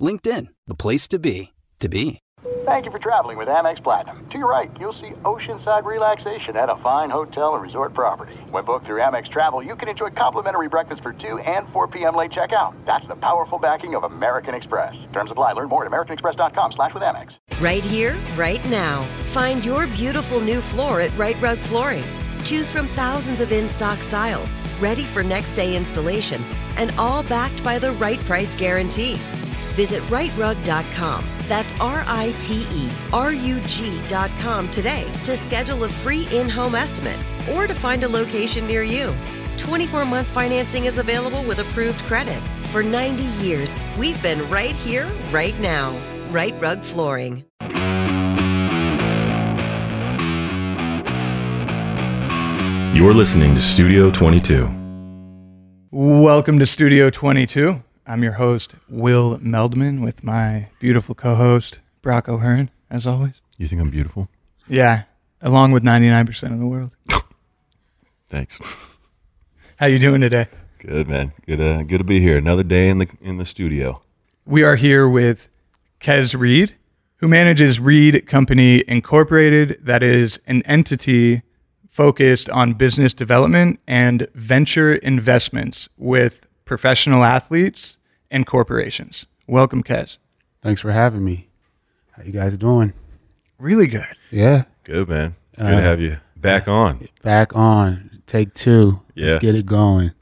LinkedIn, the place to be, to be. Thank you for traveling with Amex Platinum. To your right, you'll see oceanside relaxation at a fine hotel and resort property. When booked through Amex Travel, you can enjoy complimentary breakfast for 2 and 4 p.m. late checkout. That's the powerful backing of American Express. Terms apply. Learn more at americanexpress.com slash with Amex. Right here, right now. Find your beautiful new floor at Right Rug Flooring. Choose from thousands of in-stock styles, ready for next day installation, and all backed by the right price guarantee. Visit rightrug.com. That's R I T E R U G.com today to schedule a free in home estimate or to find a location near you. 24 month financing is available with approved credit. For 90 years, we've been right here, right now. Right Rug Flooring. You're listening to Studio 22. Welcome to Studio 22. I'm your host, Will Meldman, with my beautiful co host, Brock O'Hearn, as always. You think I'm beautiful? Yeah, along with 99% of the world. Thanks. How you doing today? Good man. Good. Uh, good to be here. Another day in the in the studio. We are here with Kez Reed, who manages Reed Company Incorporated. That is an entity focused on business development and venture investments with professional athletes and corporations. Welcome, Kez. Thanks for having me. How you guys doing? Really good. Yeah, Good man. Good Uh, to have you back on. back on. Take two. Yeah. Let's get it going.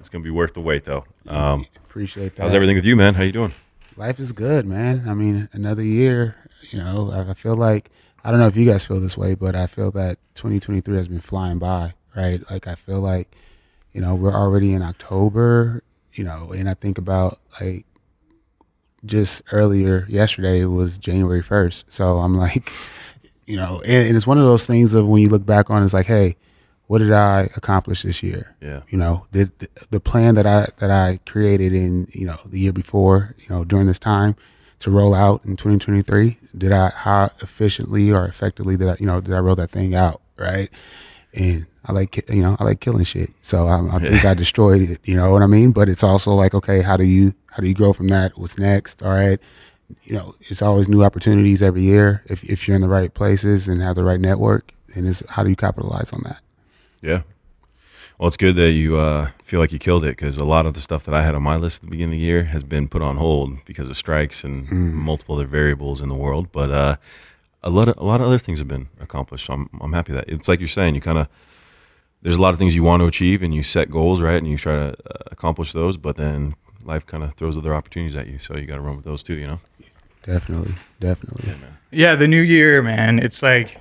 It's gonna be worth the wait though. Um, Appreciate that. how's everything with you, man? How you doing? Life is good, man. I mean, another year. You know, I I feel like I don't know if you guys feel this way, but I feel that 2023 has been flying by. Right? Like I feel like, you know, we're already in October. You know, and I think about like just earlier yesterday it was January 1st. So I'm like, you know, and, and it's one of those things of when you look back on, it's like, hey, what did I accomplish this year? Yeah. You know, did the, the plan that I that I created in you know the year before, you know, during this time to roll out in 2023, did I how efficiently or effectively did I you know did I roll that thing out right? And I like you know I like killing shit, so I, I think I destroyed it. You know what I mean? But it's also like, okay, how do you how do you grow from that? What's next? All right. You know, it's always new opportunities every year if if you're in the right places and have the right network. And it's how do you capitalize on that? Yeah. Well, it's good that you uh, feel like you killed it because a lot of the stuff that I had on my list at the beginning of the year has been put on hold because of strikes and multiple other variables in the world. But uh, a lot of a lot of other things have been accomplished. So I'm I'm happy that it's like you're saying. You kind of there's a lot of things you want to achieve and you set goals right and you try to uh, accomplish those, but then life kind of throws other opportunities at you. So you got to run with those too. You know. Definitely, definitely. Yeah, the new year, man. It's like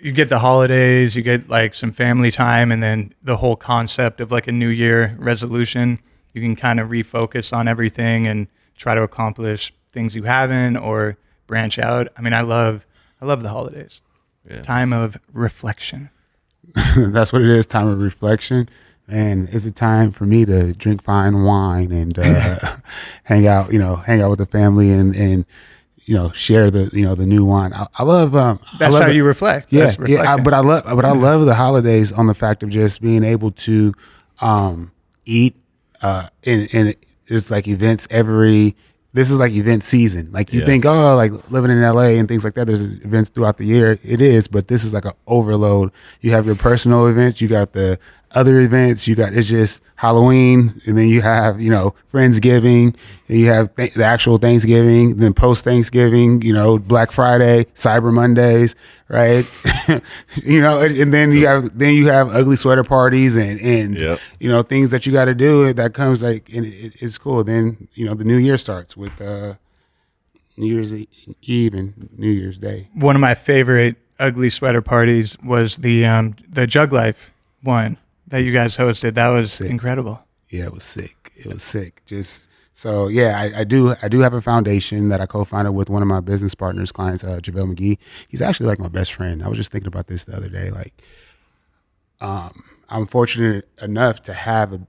you get the holidays, you get like some family time, and then the whole concept of like a new year resolution. You can kind of refocus on everything and try to accomplish things you haven't or branch out. I mean, I love, I love the holidays. Yeah. Time of reflection. That's what it is. Time of reflection. And it's a time for me to drink fine wine and uh, hang out. You know, hang out with the family and and you know share the you know the new wine. I, I love. Um, I That's love how it. you reflect. Yeah, yeah. I, but I love, but I love the holidays on the fact of just being able to um, eat, uh, and and it's like events every. This is like event season. Like you Yeah. think, oh, like living in LA and things like that. There's events throughout the year. It is, but this is like an overload. You have your personal events. You got the other events. You got it's just Halloween, and then you have you know Friendsgiving, and you have th- the actual Thanksgiving, then post Thanksgiving, you know Black Friday, Cyber Mondays, right? you know, and, and then you have then you have ugly sweater parties and and Yep. you know things that you got to do that comes like and it, it's cool. Then you know the new year starts with uh, New Year's E- Eve and New Year's Day. One of my favorite ugly sweater parties was the um, the Jug Life one that you guys hosted. That was Sick. incredible. Yeah, it was sick. It was sick. Just so yeah, I, I do I do have a foundation that I co-founded with one of my business partners, clients, uh, JaVale McGee. He's actually like my best friend. I was just thinking about this the other day. Like, um, I'm fortunate enough to have a,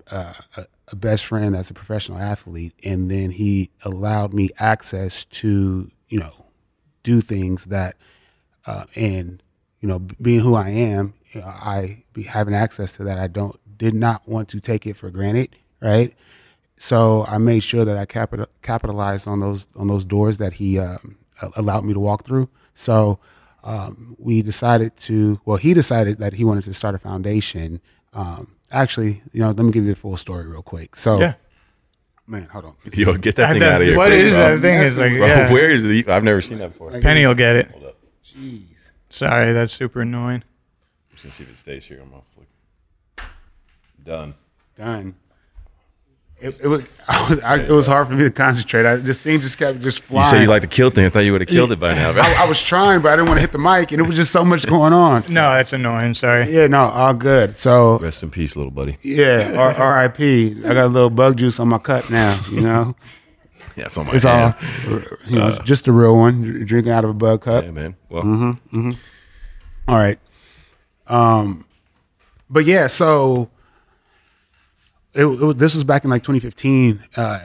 a, a best friend that's a professional athlete, and then he allowed me access to you know do things that uh, and you know being who I am, you know, I be having access to that. I don't did not want to take it for granted, right? So I made sure that I capital, capitalized on those on those doors that he um, allowed me to walk through. So um, we decided to. Well, he decided that he wanted to start a foundation. Um, actually, you know, let me give you the full story real quick. So, Yeah. man, hold on. Yo, get that I- thing that- out of here. what quick, is bro. that thing? Is like, Bro, yeah. where is it? I've never seen that before. Penny will get it. Hold up. Jeez. Sorry, that's super annoying. Just gonna see if it stays here. I'm gonna flick. Done. Done. It, it was I was I, it was hard for me to concentrate. I, this thing just kept just flying. You said you like to kill things. I thought you would have killed it by now. bro. I, I was trying, but I didn't want to hit the mic, and it was just so much going on. No, that's annoying. Sorry. Yeah, no, all good. So Rest in peace, little buddy. yeah, R- R.I.P. I got a little bug juice on my cut now. You know, Yeah, it's on my it's all you know, just a real one, drinking out of a bug cup. Yeah, man. Well, Mm-hmm, Mm-hmm. All right. Um, but yeah, so it, it this was back in like 2015. Uh,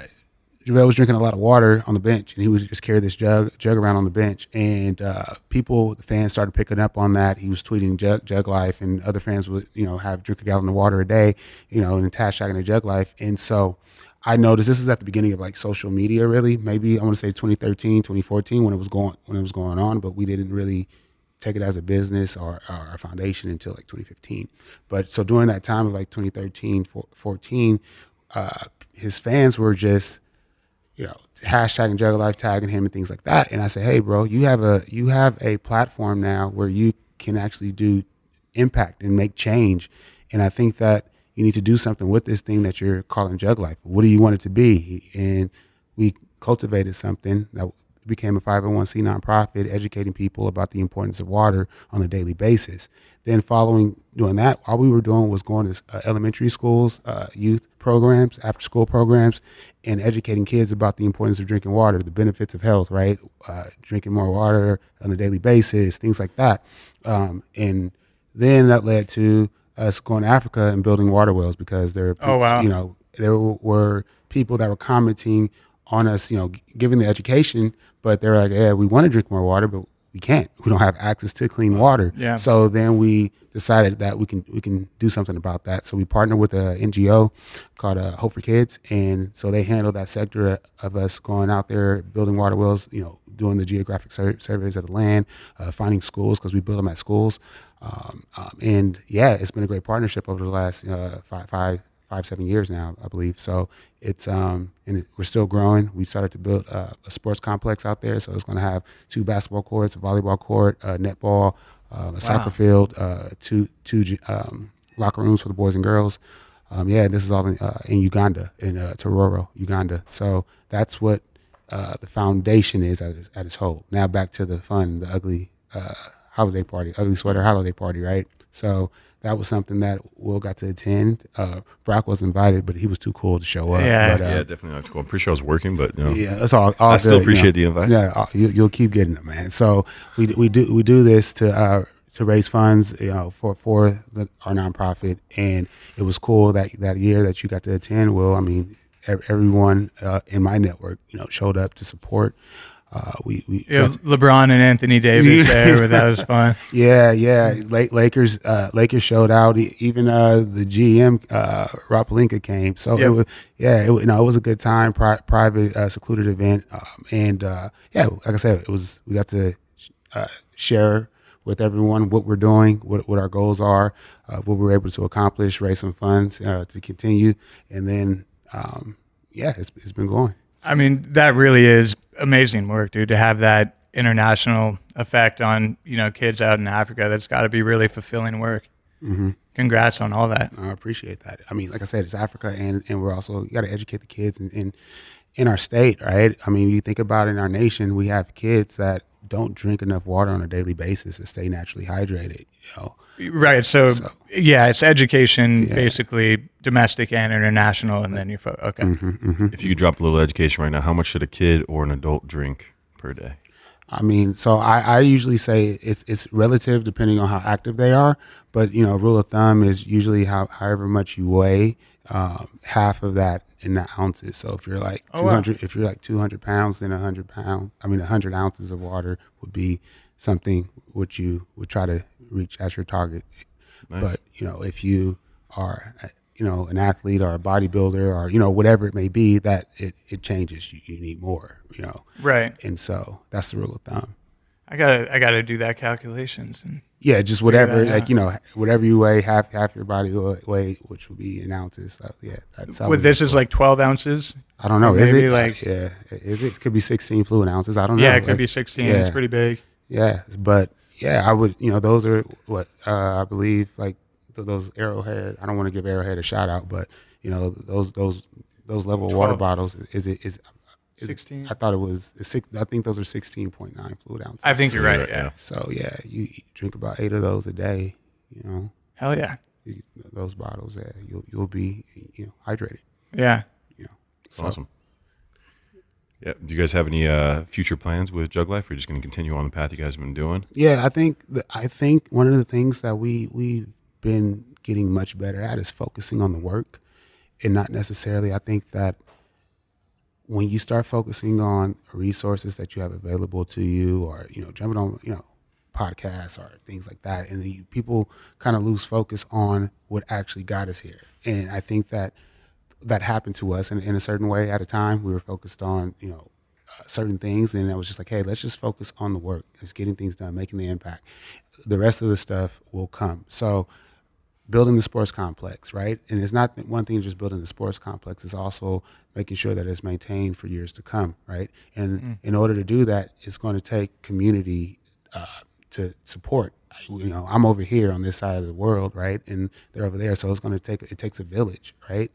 JaVale was drinking a lot of water on the bench, and he was just carry this jug jug around on the bench. And uh, people, the fans, started picking up on that. He was tweeting jug, jug life, and other fans would, you know, have drink a gallon of water a day, you know, and hashtagging the jug life. And so I noticed this is at the beginning of like social media, really. Maybe I want to say 2013, 2014 when it was going when it was going on, but we didn't really take it as a business or, or a foundation until like 2015. But so during that time of like 2013, 14, uh, his fans were just, you know, hashtagging Jug Life, tagging him and things like that. And I said, hey, bro, you have a you have a platform now where you can actually do impact and make change. And I think that you need to do something with this thing that you're calling Jug Life. What do you want it to be? And we cultivated something that became a 501c nonprofit, educating people about the importance of water on a daily basis. Then, following doing that, all we were doing was going to uh, elementary schools, uh, youth programs, after school programs, and educating kids about the importance of drinking water, the benefits of health, right? Uh, drinking more water on a daily basis, things like that. Um, and then that led to us going to Africa and building water wells because there, Oh, wow. you know, there were people that were commenting on us, you know, giving the education, but they're like, yeah, we want to drink more water, but we can't. We don't have access to clean water. Yeah. So then we decided that we can we can do something about that. So we partnered with a NGO called uh, Hope for Kids, and so they handle that sector of us going out there building water wells. You know, doing the geographic sur- surveys of the land, uh, finding schools because we build them at schools. Um, um, and yeah, it's been a great partnership over the last uh, five, five, five, seven years now, I believe. So it's um, and it, we're still growing. We started to build uh, a sports complex out there, so it's going to have two basketball courts, a volleyball court, uh, netball, uh, a soccer field, uh, two two um, locker rooms for the boys and girls. Um, yeah, this is all in, uh, in Uganda, in uh, Tororo, Uganda. So that's what uh, the foundation is at its, at its whole. Now back to the fun, the ugly uh, holiday party, ugly sweater holiday party, right? So that was something that Will got to attend. Uh, Brock was invited, but he was too cool to show up. Yeah. but, uh, yeah, definitely. That's cool. I'm pretty sure I was working, but you know, yeah, that's all. all I still good, you appreciate know. the invite. Yeah, uh, you, you'll keep getting it, man. So we we do we do this to uh, to raise funds, you know, for for the, our nonprofit, and it was cool that that year that you got to attend. Will, I mean, everyone uh, in my network, you know, showed up to support. Uh, we we Yeah, LeBron and Anthony Davis there, that was fun. yeah, yeah. Lake Lakers, uh, Lakers showed out. Even uh, the GM, uh, Rob Pelinka came. So Yep. it was, yeah, it, you know, it was a good time, pri- private, uh, secluded event, um, and uh, yeah, like I said, it was. We got to uh, share with everyone what we're doing, what what our goals are, uh, what we're able to accomplish, raise some funds uh, to continue, and then um, yeah, it's it's been going. I mean, that really is amazing work, dude. To have that international effect on you know kids out in Africa, that's got to be really fulfilling work. Mm-hmm. Congrats on all that. I appreciate that. I mean, like I said, it's Africa, and and we're also you got to educate the kids in, in in our state, right? I mean, you think about in our nation, we have kids that don't drink enough water on a daily basis to stay naturally hydrated. You know, Right. So, So- yeah, it's education, Yeah. basically domestic and international, and then you fo- okay. Mm-hmm. If you could drop a little education right now, how much should a kid or an adult drink per day? I mean, so I, I usually say it's it's relative depending on how active they are, but you know, rule of thumb is usually how however much you weigh, um, half of that in the ounces. So if you're like Oh, two wow. if you're like two hundred pounds, then a hundred pound, I mean, hundred ounces of water would be something which you would try to reach as your target. Nice. But you know, if you are, you know, an athlete or a bodybuilder or you know whatever it may be, that it it changes. You, you need more. You know, Right. and so that's the rule of thumb. I gotta I gotta do that calculations. And Yeah, just whatever, like you know, whatever you weigh, half half your body weight, which would be in ounces. So, yeah, that's how with this is like twelve ounces. I don't know. Is maybe it like- yeah? Is it? It could be sixteen fluid ounces. I don't know. Yeah, it could Like, be sixteen. yeah. It's pretty big. Yeah, but yeah, I would. You know, those are what uh, I believe. Like those Arrowhead. I don't want to give Arrowhead a shout out, but you know, those those those level water bottles. Is it is? is 16? I thought it was six. I think those are sixteen point nine fluid ounces. I think you're right. Right, Yeah. yeah. so. Yeah, you drink about eight of those a day. You know, Hell yeah. you, those bottles. Yeah, you'll you'll be you know hydrated. Yeah. You know, That's awesome. Yeah. Do you guys have any uh, future plans with Jug Life? Or are you just going to continue on the path you guys have been doing? Yeah, I think the, I think one of the things that we we've been getting much better at is focusing on the work, and not necessarily. I think that when you start focusing on resources that you have available to you, or you know, jumping on you know podcasts or things like that, and you, people kind of lose focus on what actually got us here. And I think that that happened to us in, in a certain way at a time. We were focused on you know uh, certain things, and I was just like, hey, let's just focus on the work, just getting things done, making the impact. The rest of the stuff will come. So building the sports complex, right? And it's not one thing just building the sports complex. It's also making sure that it's maintained for years to come, right? And in order to do that, it's going to take community uh, to support. You know, I'm over here on this side of the world, right? And they're over there, so it's going to take it takes a village, right?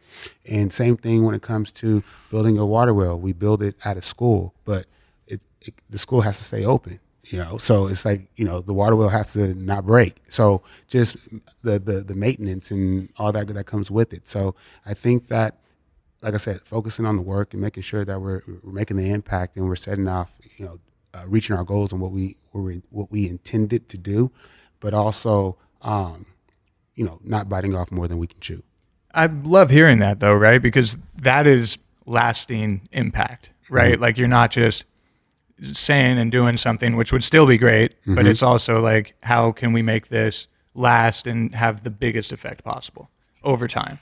And same thing when it comes to building a water well. We build it at a school, but it, it the school has to stay open you know so it's like you know the water well has to not break so just the the, the maintenance and all that that comes with it so i think that like i said focusing on the work and making sure that we're, we're making the impact and we're setting off you know uh, reaching our goals and what we what we what we intended to do but also um you know not biting off more than we can chew I love hearing that though, right? Because that is lasting impact, right? Mm-hmm. Like you're not just saying and doing something, which would still be great, but Mm-hmm. it's also like, how can we make this last and have the biggest effect possible over time?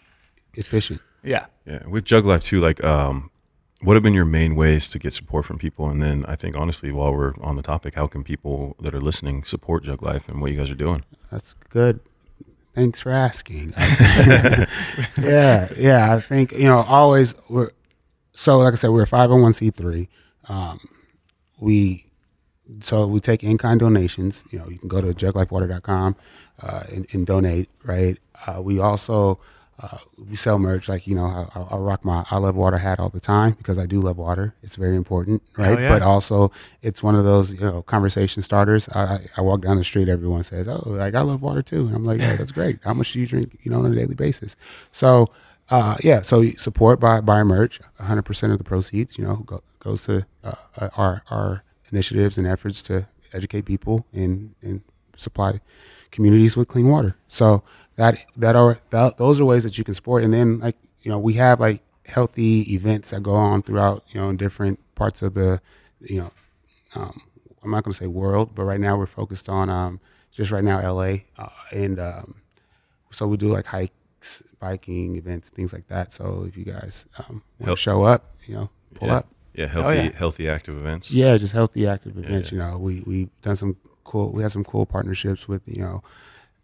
efficient Yeah. Yeah. With Jug Life too, like, um, what have been your main ways to get support from people? And then I think honestly, while we're on the topic, how can people that are listening support Jug Life and what you guys are doing? That's good. Thanks for asking. yeah, yeah. I think you know always. We're so like I said, we're a five hundred one c three. Um, we so we take in kind donations. You know, you can go to juglifewater.com uh, and, and donate. Right. Uh, we also uh, we sell merch. Like you know, I, I rock my I love water hat all the time because I do love water. It's very important. Right. Yeah. But also, it's one of those you know conversation starters. I, I, I walk down the street, everyone says, "Oh, like I love water too," and I'm like, "Yeah, that's great. How much do you drink? You know, on a daily basis?" So. Uh, yeah, so support by buy merch. 100% of the proceeds, you know, go, goes to uh, our our initiatives and efforts to educate people and and supply communities with clean water. So that that are that, those are ways that you can support. And then like you know we have like healthy events that go on throughout you know in different parts of the you know um, I'm not going to say world, but right now we're focused on um, just right now LA uh, and um, so we do like hikes, biking events, things like that. So if you guys um, want to show up, you know, pull yeah. up. Yeah. Healthy, yeah. healthy, active events. Yeah, just healthy active events. yeah. You know, we we've done some cool. We have some cool partnerships with you know,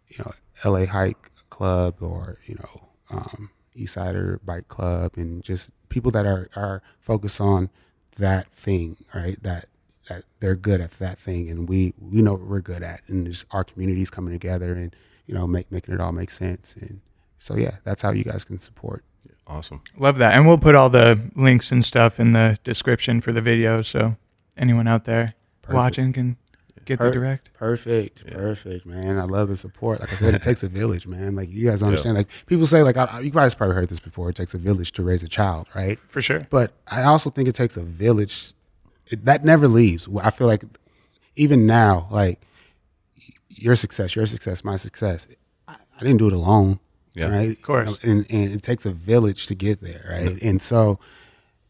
you know, L.A. Hike Club or you know, um, Eastsider Bike Club, and just people that are are focused on that thing, right? That that they're good at that thing, and we we know what we're good at, and just our communities coming together and you know make making it all make sense. And so yeah, that's how you guys can support. Awesome. Love that. And we'll put all the links and stuff in the description for the video so anyone out there Perfect. watching can get the direct. Perfect, perfect, man. I love the support. Like I said, it takes a village, man. Like you guys understand. Like people say, like I, you guys probably heard this before. It takes a village to raise a child, right? For sure. But I also think it takes a village. It, that never leaves. I feel like even now, like your success, your success, my success. I, I didn't do it alone, Yeah. right? Of course. and and it takes a village to get there, right? And so,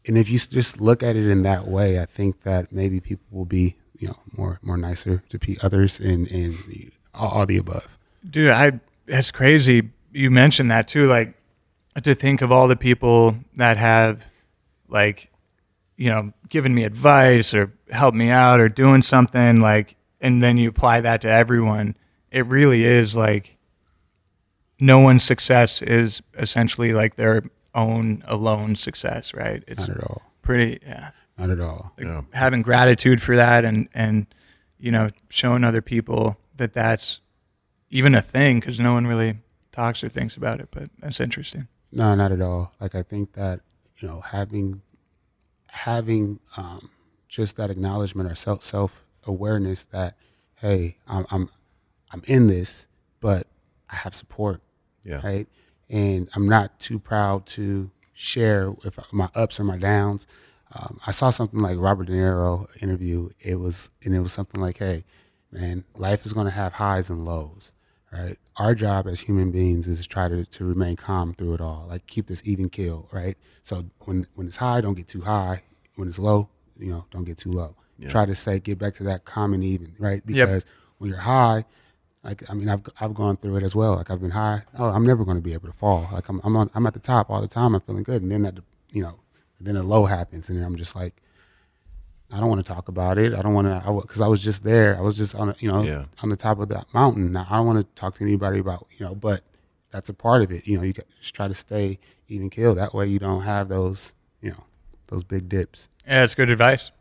and if you just look at it in that way, I think that maybe people will be, you know, more more nicer to pe- others, and and all, all the above. Dude, I that's crazy. You mentioned that too. Like to think of all the people that have like, you know, given me advice or helped me out or doing something like and then you apply that to everyone. It really is like no one's success is essentially like their own alone success, right? It's Not at all. pretty yeah. Not at all. Yeah. having gratitude for that and and you know showing other people that that's even a thing because no one really talks or thinks about it but that's interesting No, not at all. Like I think that you know having having um, just that acknowledgement or self self awareness that hey, I'm I'm I'm in this, but I have support, Yeah. right? And I'm not too proud to share if my ups or my downs. Um, I saw something like Robert De Niro interview. It was and it was something like, hey, man, life is going to have highs and lows right? Our job as human beings is to try to, to remain calm through it all, like keep this even keel, right? So when when it's high, don't get too high. When it's low, you know, don't get too low. Try to say get back to that calm and even, right? Yep. Because when you're high, like I mean, I've I've gone through it as well. Like I've been high. Oh, I'm never going to be able to fall. Like I'm I'm on, I'm at the top all the time. I'm feeling good, and then at the you know, then a low happens, and then I'm just like, I don't want to talk about it. I don't want to, because I, was just there. I was just on, a, you know, Yeah. on the top of that mountain. Now I don't want to talk to anybody about, you know, but that's a part of it. You know, you got, just try to stay even keel. That way you don't have those, you know, those big dips. yeah it's good advice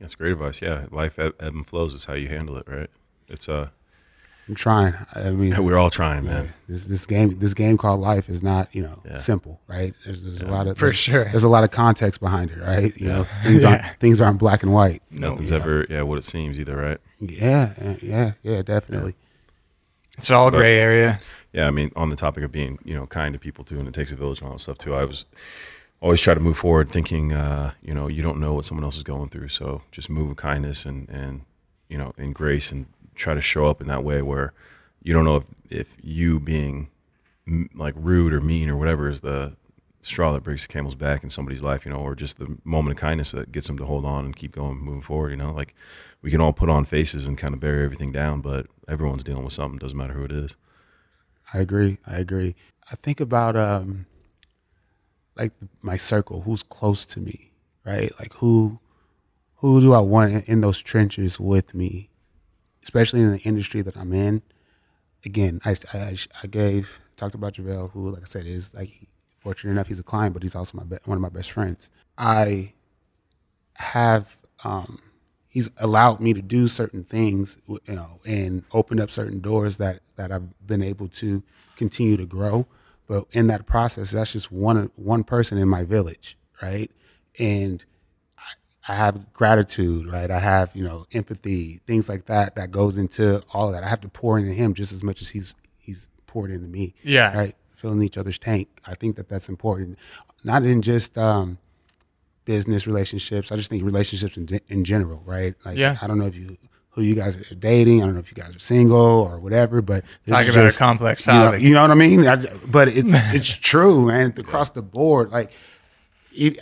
That's great advice. Yeah. Life ebb, ebb and flows is how you handle it, right? It's uh I'm trying. I mean, we're all trying, yeah, man. this this game this game called life is not you know Yeah. simple, right? There's, there's a lot of For there's- sure. There's a lot of context behind it, right? You know, things aren't things aren't black and white. Nothing's Yeah. ever yeah, what it seems either, right? Yeah, yeah, yeah, yeah, definitely. it's all But- gray area Yeah, I mean, on the topic of being, you know, kind to people too, and it takes a village and all that stuff too. I was always try to move forward, thinking, uh, you know, you don't know what someone else is going through, so just move with kindness and and you know, in grace, and try to show up in that way where you don't know if if you being m- like rude or mean or whatever is the straw that breaks the camel's back in somebody's life, you know, or just the moment of kindness that gets them to hold on and keep going, moving forward. You know, like we can all put on faces and kind of bury everything down, but everyone's dealing with something. Doesn't matter who it is. I agree. I agree. I think about um like my circle, who's close to me, right? Like who who do I want in, in those trenches with me, especially in the industry that I'm in. Again, I I, I gave talked about JaVale, who like I said is like fortunate enough he's a client, but he's also my be- one of my best friends. I have um he's allowed me to do certain things you know and open up certain doors that that I've been able to continue to grow but in that process that's just one one person in my village right and I, have gratitude right I have you know empathy things like that that goes into all of that I have to pour into him just as much as he's he's poured into me Yeah. right filling each other's tank I think that that's important not in just um business relationships. I just think relationships in, in general, right? Like, Yeah. I don't know if you who you guys are dating. I don't know if you guys are single or whatever. But this Talk is about a just, complex you know, you know what I mean? I, but it's it's true, man. Across the board, like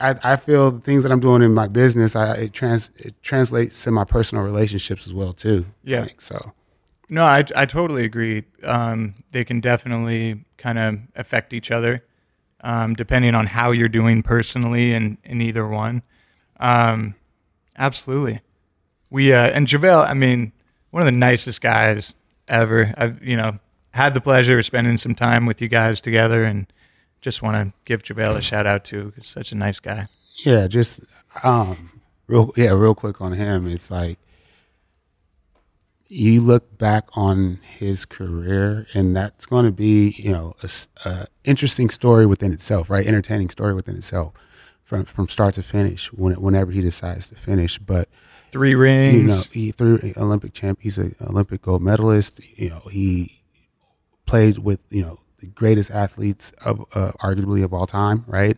I, I feel the things that I'm doing in my business, I it trans it translates to my personal relationships as well too. Yeah. Like, so No, I, I totally agree. Um, they can definitely kind of affect each other, um, depending on how you're doing personally in, in either one. Um, absolutely. We uh, and JaVale, I mean, one of the nicest guys ever. I've you know had the pleasure of spending some time with you guys together, and just want to give JaVale a shout out too. He's such a nice guy. Yeah, just um, real yeah, real quick on him. It's like you look back on his career, and that's going to be you know a, a, interesting story within itself, right? Entertaining story within itself, from from start to finish. When, whenever he decides to finish, but three rings, you know, he threw Olympic champ. He's an Olympic gold medalist. You know, he played with you know the greatest athletes of uh, arguably of all time, right?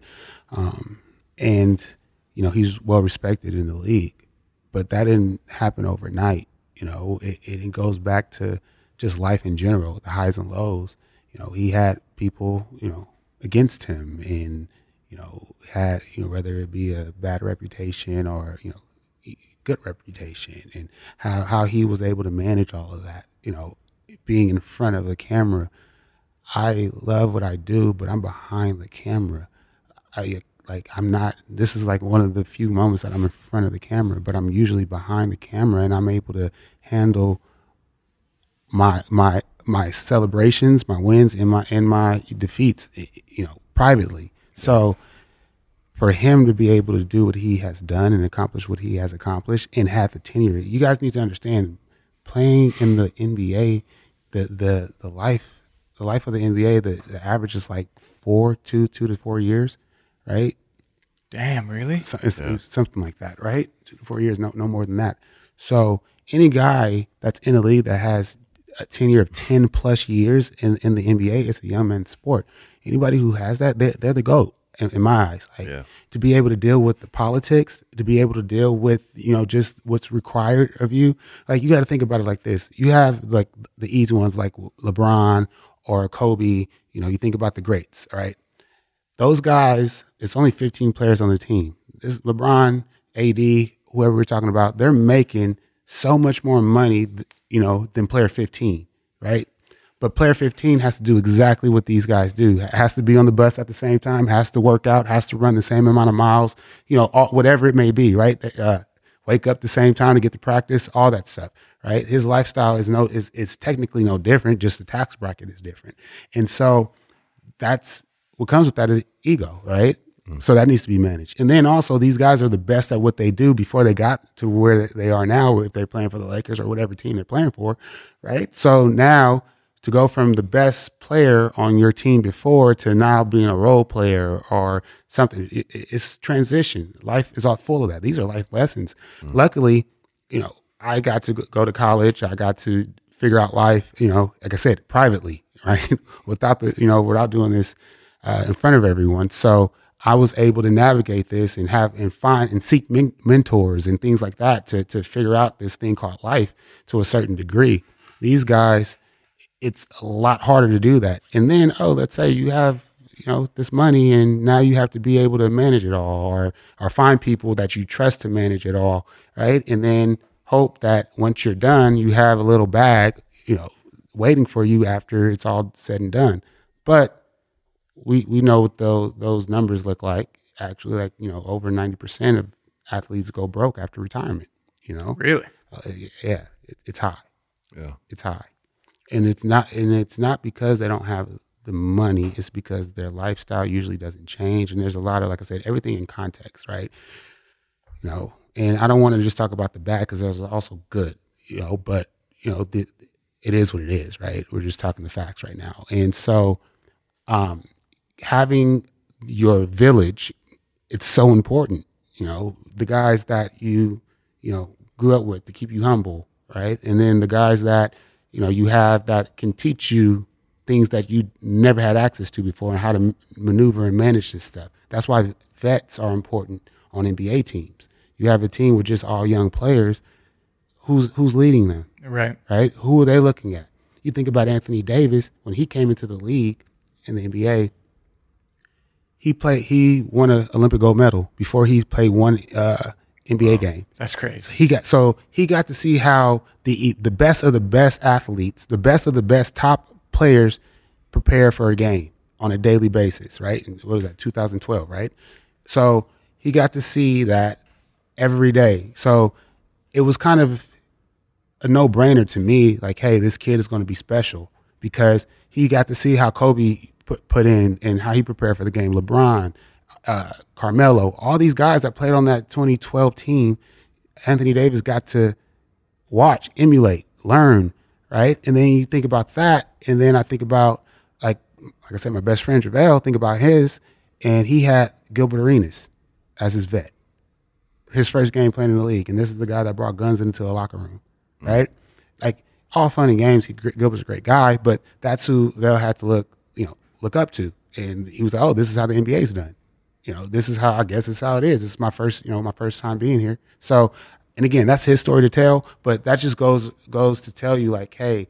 Um, and you know he's well respected in the league, but that didn't happen overnight you know, it, it goes back to just life in general, the highs and lows. You know, he had people, you know, against him and, you know, had, you know, whether it be a bad reputation or, you know, good reputation and how, how he was able to manage all of that, you know, being in front of the camera. I love what I do, but I'm behind the camera. I like I'm not this is like one of the few moments that I'm in front of the camera, but I'm usually behind the camera and I'm able to handle my my my celebrations, my wins and my and my defeats, you know, privately. So for him to be able to do what he has done and accomplish what he has accomplished and have the tenure, you guys need to understand playing in the NBA, the the the life the life of the NBA, the, the average is like four, two, two to four years right? Damn, really? So it's, yeah. something like that, right? Two to four years, no, no more than that. So any guy that's in the league that has a tenure of ten plus years in, in the NBA, it's a young man's sport. Anybody who has that, they're, they're the goat in, in, my eyes. Like yeah. to be able to deal with the politics, to be able to deal with you know just what's required of you. Like you got to think about it like this: you have like the easy ones like LeBron or Kobe. You know, you think about the greats, right? Those guys, it's only 15 players on the team. This LeBron, AD, whoever we're talking about, they're making so much more money, you know, than player 15, right? But player 15 has to do exactly what these guys do. Has to be on the bus at the same time, has to work out, has to run the same amount of miles, you know, all, whatever it may be, right? Uh, wake up the same time to get to practice, all that stuff, right? His lifestyle is no is is technically no different, just the tax bracket is different. And so that's what comes with that is ego, right? Mm. So that needs to be managed. And then also, these guys are the best at what they do before they got to where they are now, if they're playing for the Lakers or whatever team they're playing for, right? So now to go from the best player on your team before to now being a role player or something, it, it's transition. Life is all full of that. These are life lessons. Mm. Luckily, you know, I got to go to college. I got to figure out life, you know, like I said, privately, right? without the, you know, without doing this uh, in front of everyone. So I was able to navigate this and have and find and seek men- mentors and things like that to to figure out this thing called life to a certain degree. These guys, it's a lot harder to do that. And then, oh, let's say you have you know this money and now you have to be able to manage it all or or find people that you trust to manage it all right and then hope that once you're done you have a little bag you know waiting for you after it's all said and done but we we know what those those numbers look like. Actually, like you know, over ninety percent of athletes go broke after retirement. You know, really? Uh, yeah, it, it's high. Yeah, it's high, and it's not and it's not because they don't have the money. It's because their lifestyle usually doesn't change, and there's a lot of like I said, everything in context, right? You know, and I don't want to just talk about the bad because there's also good, you know, but you know, the, it is what it is, right? We're just talking the facts right now, and so. Um, having your village, it's so important. You know, the guys that you, you know, grew up with to keep you humble, right? And then the guys that, you know, you have that can teach you things that you never had access to before and how to maneuver and manage this stuff. That's why vets are important on NBA teams. You have a team with just all young players. Who's who's leading them? Right. Right. Who are they looking at? You think about Anthony Davis when he came into the league in the NBA he played. He won an Olympic gold medal before he played one uh, NBA wow. game. That's crazy. So he got so he got to see how the the best of the best athletes, the best of the best top players, prepare for a game on a daily basis. Right? And what was that? 2012. Right? So he got to see that every day. So it was kind of a no brainer to me. Like, hey, this kid is going to be special because he got to see how Kobe put put in and how he prepared for the game. LeBron, uh, Carmelo, all these guys that played on that 2012 team, Anthony Davis got to watch, emulate, learn, right? And then you think about that, and then I think about like like I said, my best friend JaVale, think about his, and he had Gilbert Arenas as his vet. His first game playing in the league, and this is the guy that brought guns into the locker room, mm. right? Like all fun and games. He, Gilbert's a great guy, but that's who Vel had to look, you know, look up to. And he was like, "Oh, this is how the NBA's done. You know, this is how I guess it's how it is. This is my first, you know, my first time being here. So, and again, that's his story to tell. But that just goes goes to tell you, like, hey,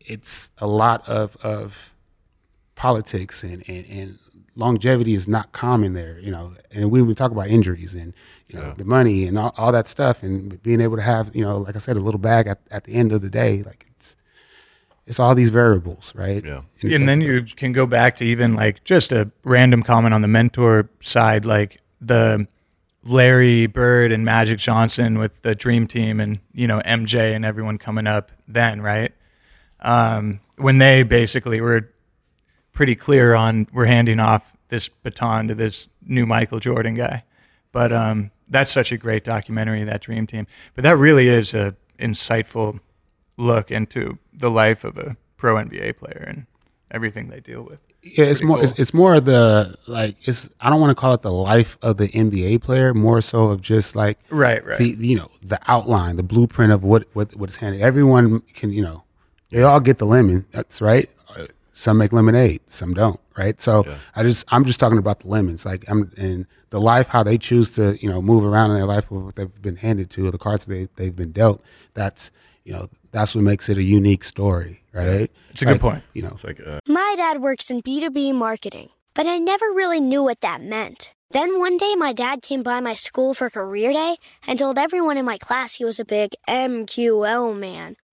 it's a lot of of politics and, and, and longevity is not common there, you know. And we, we talk about injuries and you know the money and all, all that stuff, and being able to have you know, like I said, a little bag at, at the end of the day, like it's it's all these variables, right? Yeah. it and then you can go back to even like just a random comment on the mentor side, like the Larry Bird and Magic Johnson with the Dream Team and you know MJ and everyone coming up then, right? Um, when they basically were pretty clear on we're handing off this baton to this new Michael Jordan guy. But um, that's such a great documentary, that Dream Team. But that really is a insightful look into the life of a pro NBA player and everything they deal with. Yeah, it's more. cool. It's, it's more of the like. It's. I don't want to call it the life of the NBA player. More so of just like Right, right. the you know the outline, the blueprint of what what what's handed. Everyone can you know, they all get the lemon. That's right. Some make lemonade, some don't. Right. So I just I'm just talking about the lemons. Like I'm in the life how they choose to you know move around in their life with what they've been handed to, the cards they they've been dealt. That's you know that's what makes it a unique story. Right. It's a good point. You know. It's like uh, My dad works in B2B marketing, but I never really knew what that meant. Then one day, my dad came by my school for career day and told everyone in my class he was a big MQL man.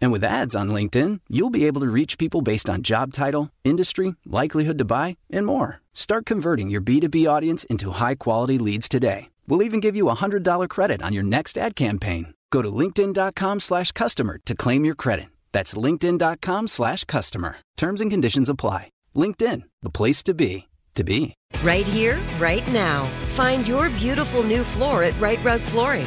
And with ads on LinkedIn, you'll be able to reach people based on job title, industry, likelihood to buy, and more. Start converting your B2B audience into high quality leads today. We'll even give you a $100 credit on your next ad campaign. Go to linkedin.com slash customer to claim your credit. That's linkedin.com slash customer. Terms and conditions apply. LinkedIn, the place to be, to be. Right here, right now. Find your beautiful new floor at Right Rug Flooring.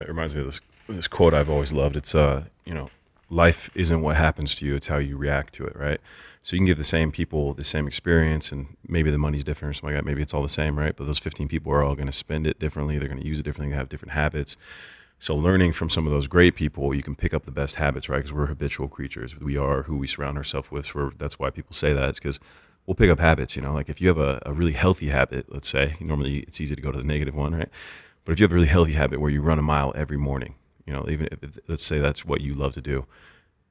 It reminds me of this this quote I've always loved. It's uh, you know, life isn't what happens to you; it's how you react to it, right? So you can give the same people the same experience, and maybe the money's different or something like that. Maybe it's all the same, right? But those 15 people are all going to spend it differently. They're going to use it differently. They have different habits. So learning from some of those great people, you can pick up the best habits, right? Because we're habitual creatures. We are who we surround ourselves with. For that's why people say that. It's because we'll pick up habits. You know, like if you have a, a really healthy habit, let's say, normally it's easy to go to the negative one, right? But if you have a really healthy habit where you run a mile every morning, you know, even if let's say that's what you love to do,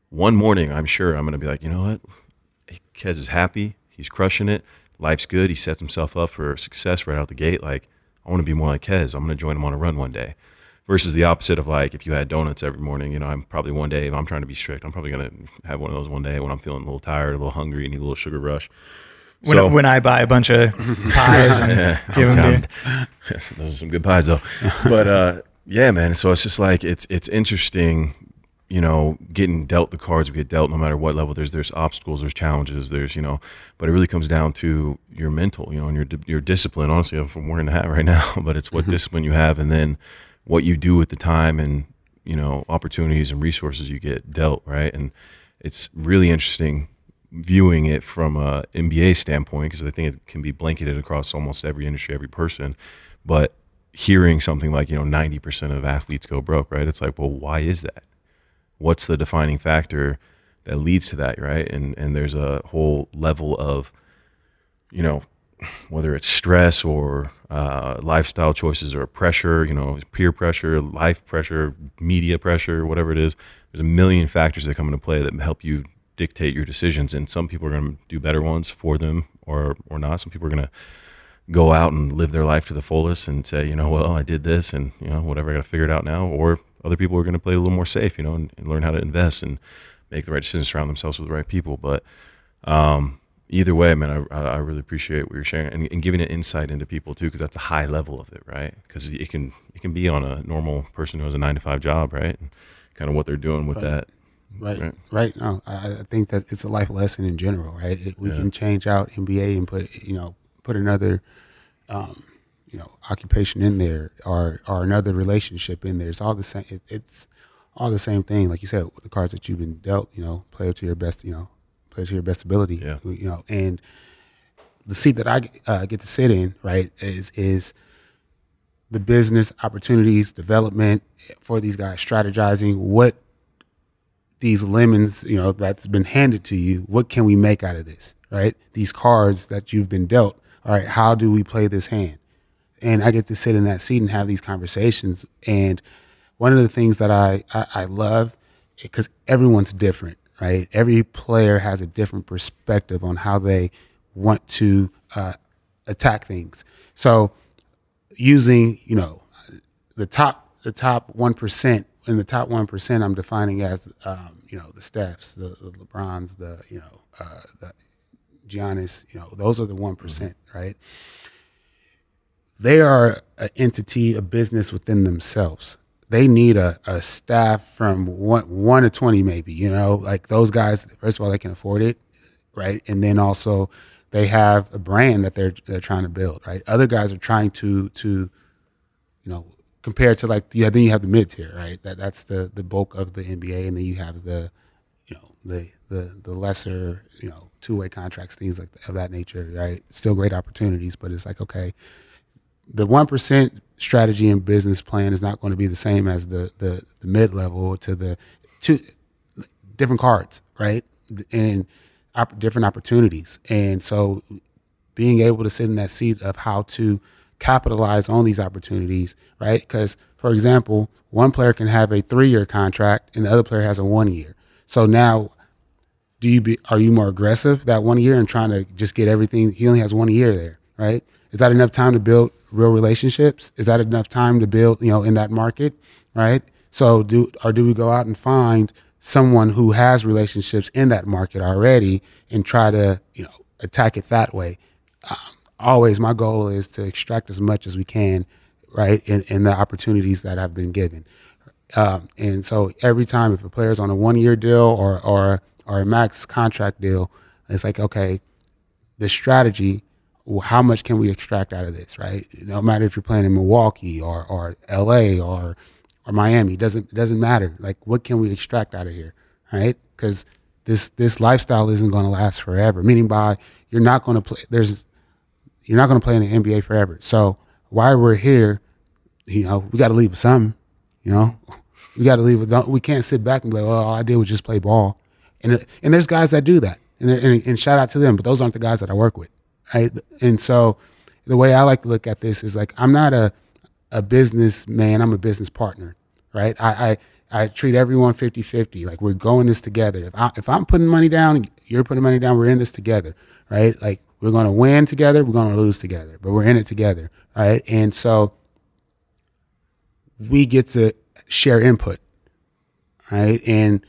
one morning I'm sure I'm going to be like, you know what, Kez is happy, he's crushing it, life's good, he sets himself up for success right out the gate. Like I want to be more like Kez. I'm going to join him on a run one day. Versus the opposite of like if you had donuts every morning, you know, I'm probably one day if I'm trying to be strict, I'm probably going to have one of those one day when I'm feeling a little tired, a little hungry, need a little sugar rush. When, So- when I buy a bunch of pies and Yeah, give them to you. Those are some good pies though. But uh, yeah, man. So it's just like it's it's interesting, you know, getting dealt the cards we get dealt, no matter what level. There's there's obstacles, there's challenges, there's you know, but it really comes down to your mental, you know, and your your discipline. Honestly, I'm wearing a hat right now, but it's what discipline you have, and then what you do with the time and you know opportunities and resources you get dealt, right? And it's really interesting viewing it from a NBA standpoint because I think it can be blanketed across almost every industry, every person. But hearing something like you know ninety percent of athletes go broke, right? It's like, well, why is that? What's the defining factor that leads to that, right? And and there's a whole level of, you know, whether it's stress or uh, lifestyle choices or pressure, you know, peer pressure, life pressure, media pressure, whatever it is. There's a million factors that come into play that help you dictate your decisions, and some people are going to do better ones for them, or or not. Some people are going to go out and live their life to the fullest and say, you know, well, I did this, and you know, whatever, I got to figure it out now. Or other people are going to play a little more safe, you know, and, and learn how to invest and make the right decisions, surround themselves with the right people. But um, either way, man, I, I really appreciate what you're sharing and, and giving an insight into people too, because that's a high level of it, right? Because it can it can be on a normal person who has a nine to five job, right? And kind of what they're doing with that. Right, Right. right. No, I, I think that it's a life lesson in general, right? It, we Yeah. can change out NBA and put, you know, put another, um, you know, occupation in there or or another relationship in there. It's all the same. It, it's all the same thing, like you said. The cards that you've been dealt, you know, play to your best, you know, play to your best ability. Yeah. You know, and the seat that I uh, get to sit in, right, is is the business opportunities, development for these guys, strategizing what these lemons, you know, that's been handed to you, what can we make out of this, right? These cards that you've been dealt, all right, how do we play this hand? And I get to sit in that seat and have these conversations. And one of the things that I, I, I love, because everyone's different, right? Every player has a different perspective on how they want to uh, attack things. So using, you know, the top the top one percent in the top one percent I'm defining as um, you know the Stephs, the, the LeBrons, the you know uh, the Giannis, you know those are the one right? They are an entity, a business within themselves. They need a, a staff from one one to twenty, maybe. You know, like those guys. First of all, they can afford it, right? And then also they have a brand that they're they're trying to build, right? Other guys are trying to to you know, compared to like yeah, then you have the mid tier, right? That that's the the bulk of the NBA, and then you have the, you know, the the the lesser, you know, two way contracts, things like of that nature, right? Still great opportunities, but it's like okay, the one percent strategy and business plan is not going to be the same as the the, the mid level to the two different cards, right? And op- different opportunities, and so being able to sit in that seat of how to capitalize on these opportunities, right? Because, for example, one player can have a three-year contract and the other player has a one-year. So now, do you be are you more aggressive that one year and trying to just get everything? He only has one year there, right? Is that enough time to build real relationships? Is that enough time to build, you know, in that market, right? So do or do we go out and find someone who has relationships in that market already and try to, you know, attack it that way? Um, always my goal is to extract as much as we can, right, in, in the opportunities that I've been given. Um, and so every time if a player's on a one year deal or, or, or a max contract deal, it's like, okay, the strategy, well, how much can we extract out of this, right? No matter if you're playing in Milwaukee or, or LA or, or Miami, doesn't, doesn't matter. Like, what can we extract out of here, right? Because this, this lifestyle isn't going to last forever, meaning by you're not going to play, there's, you're not going to play in the NBA forever. So while we're here, you know, we got to leave with something. You know, we got to leave with. We can't sit back and be like, "Well, all I did was just play ball." And and there's guys that do that, and, and and shout out to them. But those aren't the guys that I work with, right? And so the way I like to look at this is like I'm not a a businessman. I'm a business partner, right? I I, I treat everyone 50-50. Like we're going this together. If I if I'm putting money down, you're putting money down. We're in this together, right? Like we're going to win together. We're going to lose together, but we're in it together, right? And so we get to share input, right? And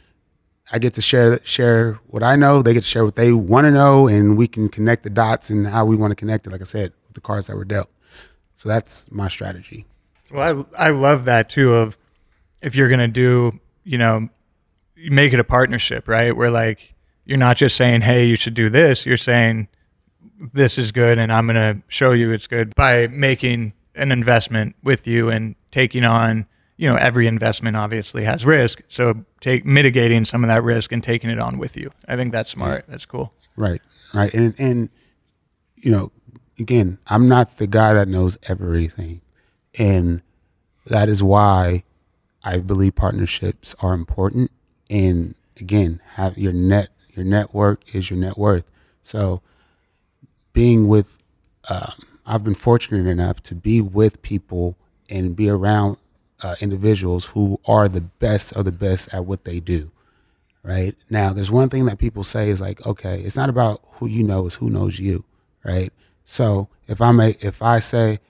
I get to share share what I know. They get to share what they want to know, and we can connect the dots and how we want to connect it. Like I said, with the cards that were dealt. So that's my strategy. Well, I I love that too. Of if you're gonna do, you know, you make it a partnership, right? Where like you're not just saying, "Hey, you should do this." You're saying, "This is good, and I'm gonna show you it's good" by making an investment with you and taking on. You know, every investment obviously has risk, so take mitigating some of that risk and taking it on with you. I think that's smart. That's cool. Right, right, and and you know, again, I'm not the guy that knows everything, and that is why I believe partnerships are important. And again, have your net your network is your net worth. So, being with, um, I've been fortunate enough to be with people and be around uh, individuals who are the best of the best at what they do. Right now, there's one thing that people say is like, okay, it's not about who you know, it's who knows you. Right. So if I may, if I say,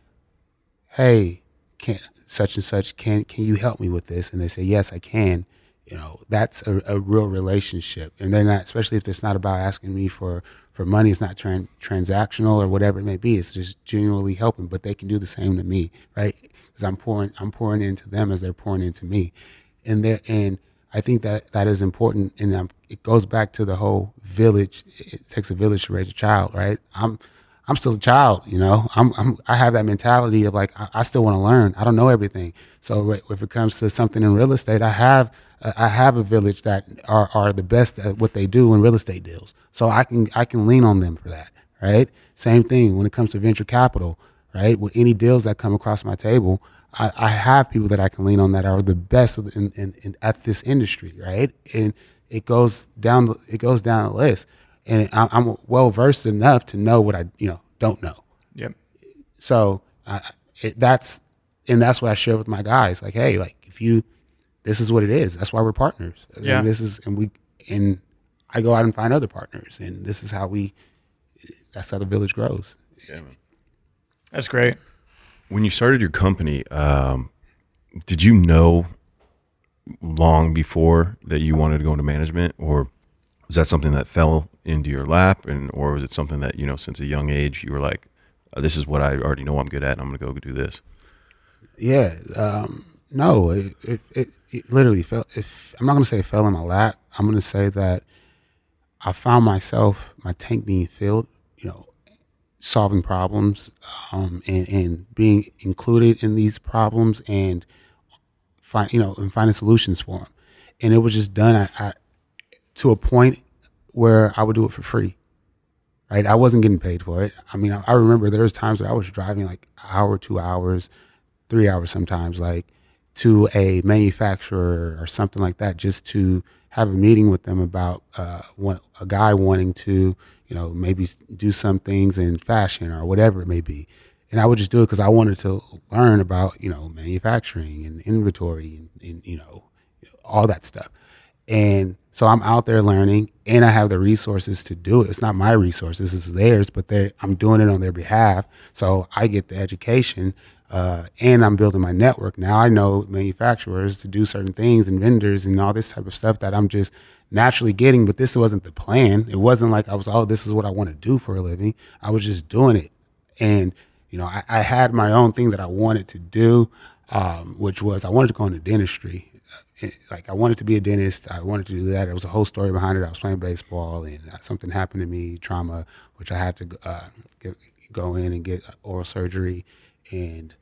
hey, can such and such can can you help me with this? And they say yes, I can. You know, that's a, a real relationship, and they're not, especially if it's not about asking me for for money. It's not tran- transactional or whatever it may be. It's just genuinely helping, but they can do the same to me, right? Because I'm pouring I'm pouring into them as they're pouring into me, and there and I think that that is important, and um, it goes back to the whole village. It takes a village to raise a child, right? I'm I'm still a child, you know. I'm, I'm I have that mentality of like I, I still want to learn. I don't know everything. So if it comes to something in real estate, I have I have a village that are are the best at what they do in real estate deals. So I can I can lean on them for that, right? Same thing when it comes to venture capital, right? With any deals that come across my table, I, I have people that I can lean on that are the best in, in, in, at this industry, right? And it goes down the, it goes down the list and I'm well versed enough to know what I you know don't know. Yep. So uh, it, that's and that's what I share with my guys. Like, hey, like if you, this is what it is. That's why we're partners. Yeah. And this is and we and I go out and find other partners, and this is how we. That's how the village grows. Yeah, man. That's great. When you started your company, um, did you know long before that you wanted to go into management, or was that something that fell into your lap, and or was it something that you know since a young age you were like, uh, "This is what I already know I'm good at. and I'm going to go do this." Yeah. Um, no, it, it, it, it literally fell. If I'm not going to say it fell in my lap, I'm going to say that I found myself my tank being filled. You know, solving problems um, and, and being included in these problems and find you know and finding solutions for them. And it was just done at, at to a point where I would do it for free. Right, I wasn't getting paid for it. I mean, I, I remember there was times where I was driving like hour, two hours, three hours sometimes, like to a manufacturer or something like that, just to have a meeting with them about uh, one, a guy wanting to, you know, maybe do some things in fashion or whatever it may be. And I would just do it because I wanted to learn about, you know, manufacturing and inventory and, and you know, all that stuff. And so I'm out there learning and I have the resources to do it. It's not my resources, it's theirs, but I'm doing it on their behalf. So I get the education uh, and I'm building my network. Now I know manufacturers to do certain things and vendors and all this type of stuff that I'm just naturally getting, but this wasn't the plan. It wasn't like I was, oh, this is what I want to do for a living. I was just doing it. And, you know, I, I had my own thing that I wanted to do, um, which was I wanted to go into dentistry like I wanted to be a dentist. I wanted to do that. There was a whole story behind it. I was playing baseball and something happened to me, trauma, which I had to uh, get, go in and get oral surgery. And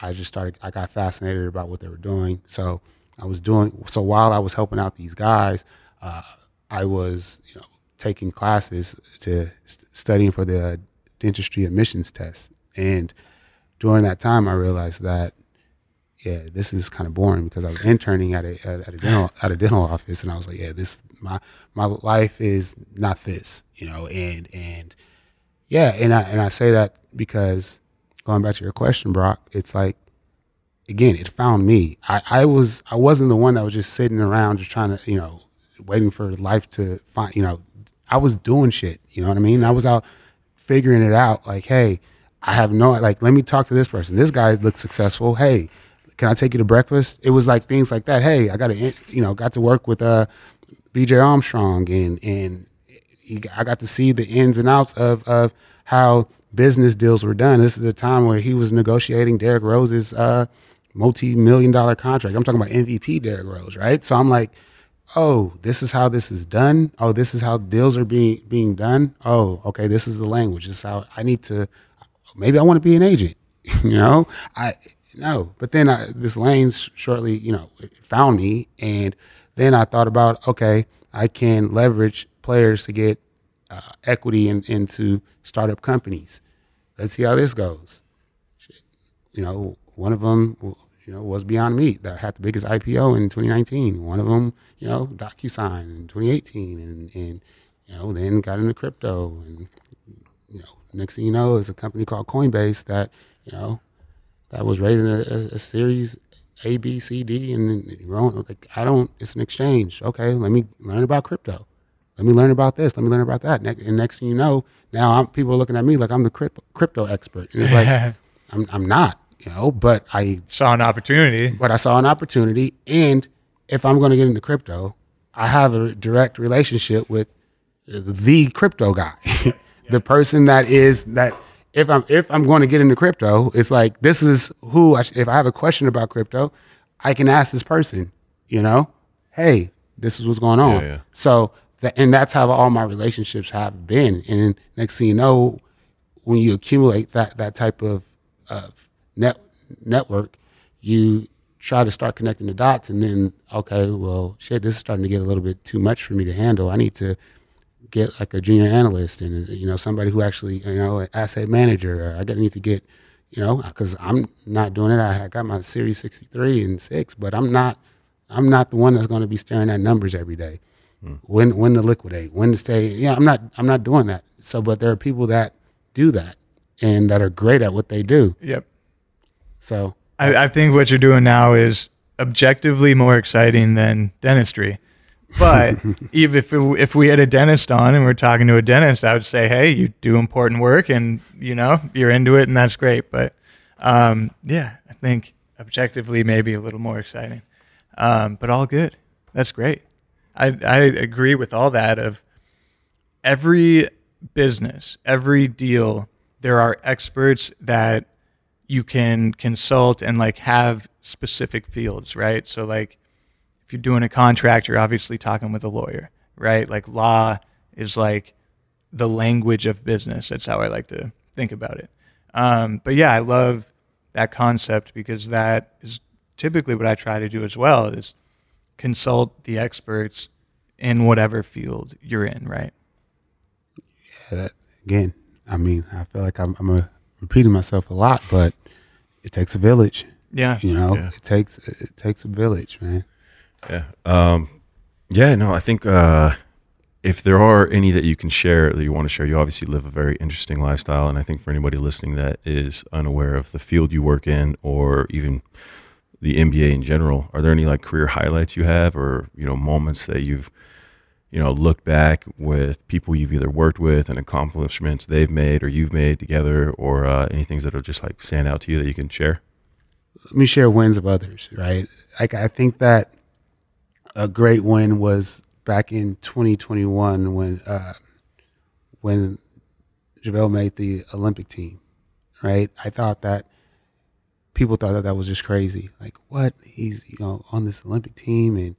I just started. I got fascinated about what they were doing. So I was doing. So while I was helping out these guys, uh, I was you know taking classes to st- studying for the dentistry admissions test. And during that time, I realized that yeah, this is kind of boring because I was interning at a at, a dental at a dental office, and I was like, yeah, this my my life is not this, you know, and and yeah, and I and I say that because going back to your question, Brock, it's like again, it found me. I I was I wasn't the one that was just sitting around just trying to you know waiting for life to find you know I was doing shit, you know what I mean? I was out figuring it out, like, hey. I have no like. Let me talk to this person. This guy looks successful. Hey, can I take you to breakfast? It was like things like that. Hey, I got to, you know, got to work with uh, BJ Armstrong and and he, I got to see the ins and outs of of how business deals were done. This is a time where he was negotiating Derrick Rose's uh, multi-million dollar contract. I'm talking about MVP Derrick Rose, right? So I'm like, oh, this is how this is done. Oh, this is how deals are being being done. Oh, okay, this is the language. This is how I need to. Maybe I want to be an agent. you know, I no. But then I, this lane shortly, you know, found me, and then I thought about okay, I can leverage players to get uh, equity in, into startup companies. Let's see how this goes. You know, one of them, you know, was Beyond Meat that had the biggest IPO in 2019. One of them, you know, DocuSign in 2018, and, and you know, then got into crypto, and you know, next thing you know, is a company called Coinbase that, you know, that was raising a, a, a series A, B, C, D, and like I don't. It's an exchange. Okay, let me learn about crypto. Let me learn about this. Let me learn about that. And next thing you know, now I'm, people are looking at me like I'm the crypto expert. And it's like, I'm, I'm not, you know, but I saw an opportunity. But I saw an opportunity. And if I'm going to get into crypto, I have a direct relationship with the crypto guy, the person that is that if I'm if I'm going to get into crypto, it's like this is who I, if I have a question about crypto, I can ask this person, you know, hey, this is what's going on. Yeah, yeah. So that, and that's how all my relationships have been. And next thing you know, when you accumulate that that type of of net network, you try to start connecting the dots, and then okay, well, shit, this is starting to get a little bit too much for me to handle. I need to get like a junior analyst and you know somebody who actually you know an asset manager. I need to get you know because I'm not doing it. I got my Series 63 and six, but I'm not I'm not the one that's going to be staring at numbers every day when when to liquidate, when to stay. Yeah, I'm not I'm not doing that. So, but there are people that do that and that are great at what they do. Yep. So I, I think what you're doing now is objectively more exciting than dentistry. But even if if we had a dentist on and we're talking to a dentist, I would say, hey, you do important work and you know you're into it and that's great. But um, yeah, I think objectively maybe a little more exciting. Um, but all good. That's great. I, I agree with all that of every business, every deal, there are experts that you can consult and like have specific fields, right? So like if you're doing a contract, you're obviously talking with a lawyer, right? Like law is like the language of business. That's how I like to think about it. Um, but yeah, I love that concept because that is typically what I try to do as well is consult the experts in whatever field you're in, right? Yeah, that, again, I mean, I feel like I'm, I'm a, repeating myself a lot, but it takes a village. Yeah, you know, yeah. it takes it takes a village, man. Yeah, um, yeah. No, I think uh, if there are any that you can share that you want to share, you obviously live a very interesting lifestyle, and I think for anybody listening that is unaware of the field you work in, or even the NBA in general, are there any like career highlights you have, or you know moments that you've you know looked back with people you've either worked with and accomplishments they've made or you've made together, or uh, any things that are just like stand out to you that you can share? Let me share wins of others, right? Like I think that a great win was back in 2021 when uh, when JaVale made the Olympic team, right? I thought that people thought that that was just crazy. Like, what? He's you know on this Olympic team, and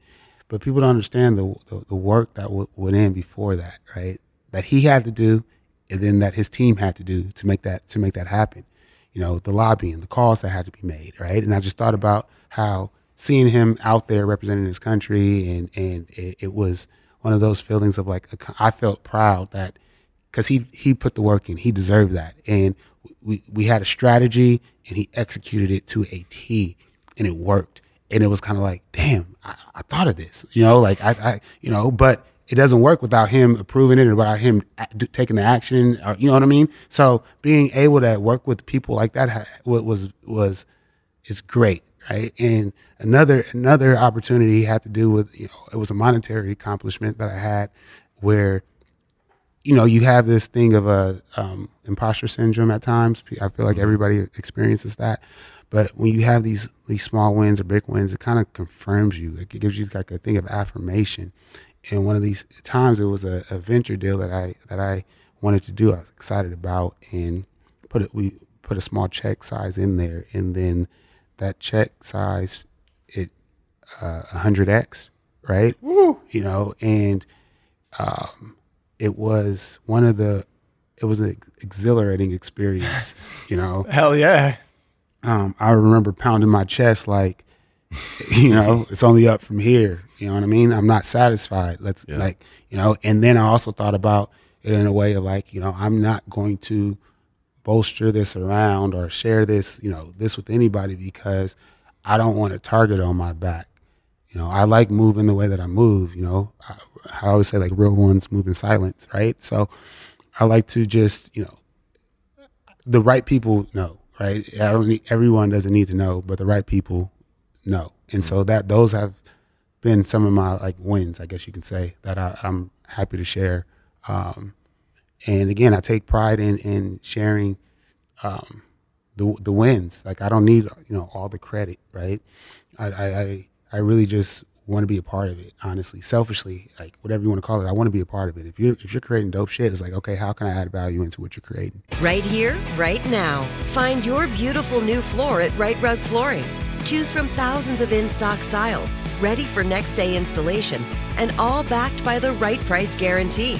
but people don't understand the the, the work that w- went in before that, right? That he had to do, and then that his team had to do to make that to make that happen. You know, the lobbying, the calls that had to be made, right? And I just thought about how seeing him out there representing his country, and and it, it was one of those feelings of like I felt proud that because he he put the work in, he deserved that, and we we had a strategy and he executed it to a T and it worked. And it was kind of like, damn, I, I, thought of this, you know, like I, I, you know, but it doesn't work without him approving it and without him taking the action, or, you know what I mean? So being able to work with people like that was, was, is great. Right. And another, another opportunity had to do with, you know, it was a monetary accomplishment that I had where you know, you have this thing of a um, imposter syndrome at times. I feel like mm-hmm. everybody experiences that. But when you have these these small wins or big wins, it kind of confirms you. It gives you like a thing of affirmation. and one of these times it was a, a venture deal that I that I wanted to do. I was excited about and put it we put a small check size in there and then that check size it uh, 100x right Woo. you know and um, it was one of the it was an exhilarating experience you know Hell yeah. um, I remember pounding my chest like, you know, it's only up from here. You know what I mean? I'm not satisfied. Let's Yeah. like, you know, and then I also thought about it in a way of like, you know, I'm not going to bolster this around or share this, you know, this with anybody because I don't want a target on my back. You know, I like moving the way that I move. You know, I, I always say like real ones move in silence, right? So I like to just, you know, the right people know, right? I don't need, everyone doesn't need to know, but the right people know. And so that those have been some of my like wins, I guess you can say, that I, I'm happy to share. Um, and again, I take pride in in sharing um, the the wins. Like I don't need you know all the credit, right? I I I, I really just want to be a part of it. Honestly, selfishly, like whatever you want to call it, I want to be a part of it. If you're if you're creating dope shit, it's like okay, how can I add value into what you're creating? Right here, right now. Find your beautiful new floor at Rite Rug Flooring. Choose from thousands of in stock styles, ready for next day installation, and all backed by the right price guarantee.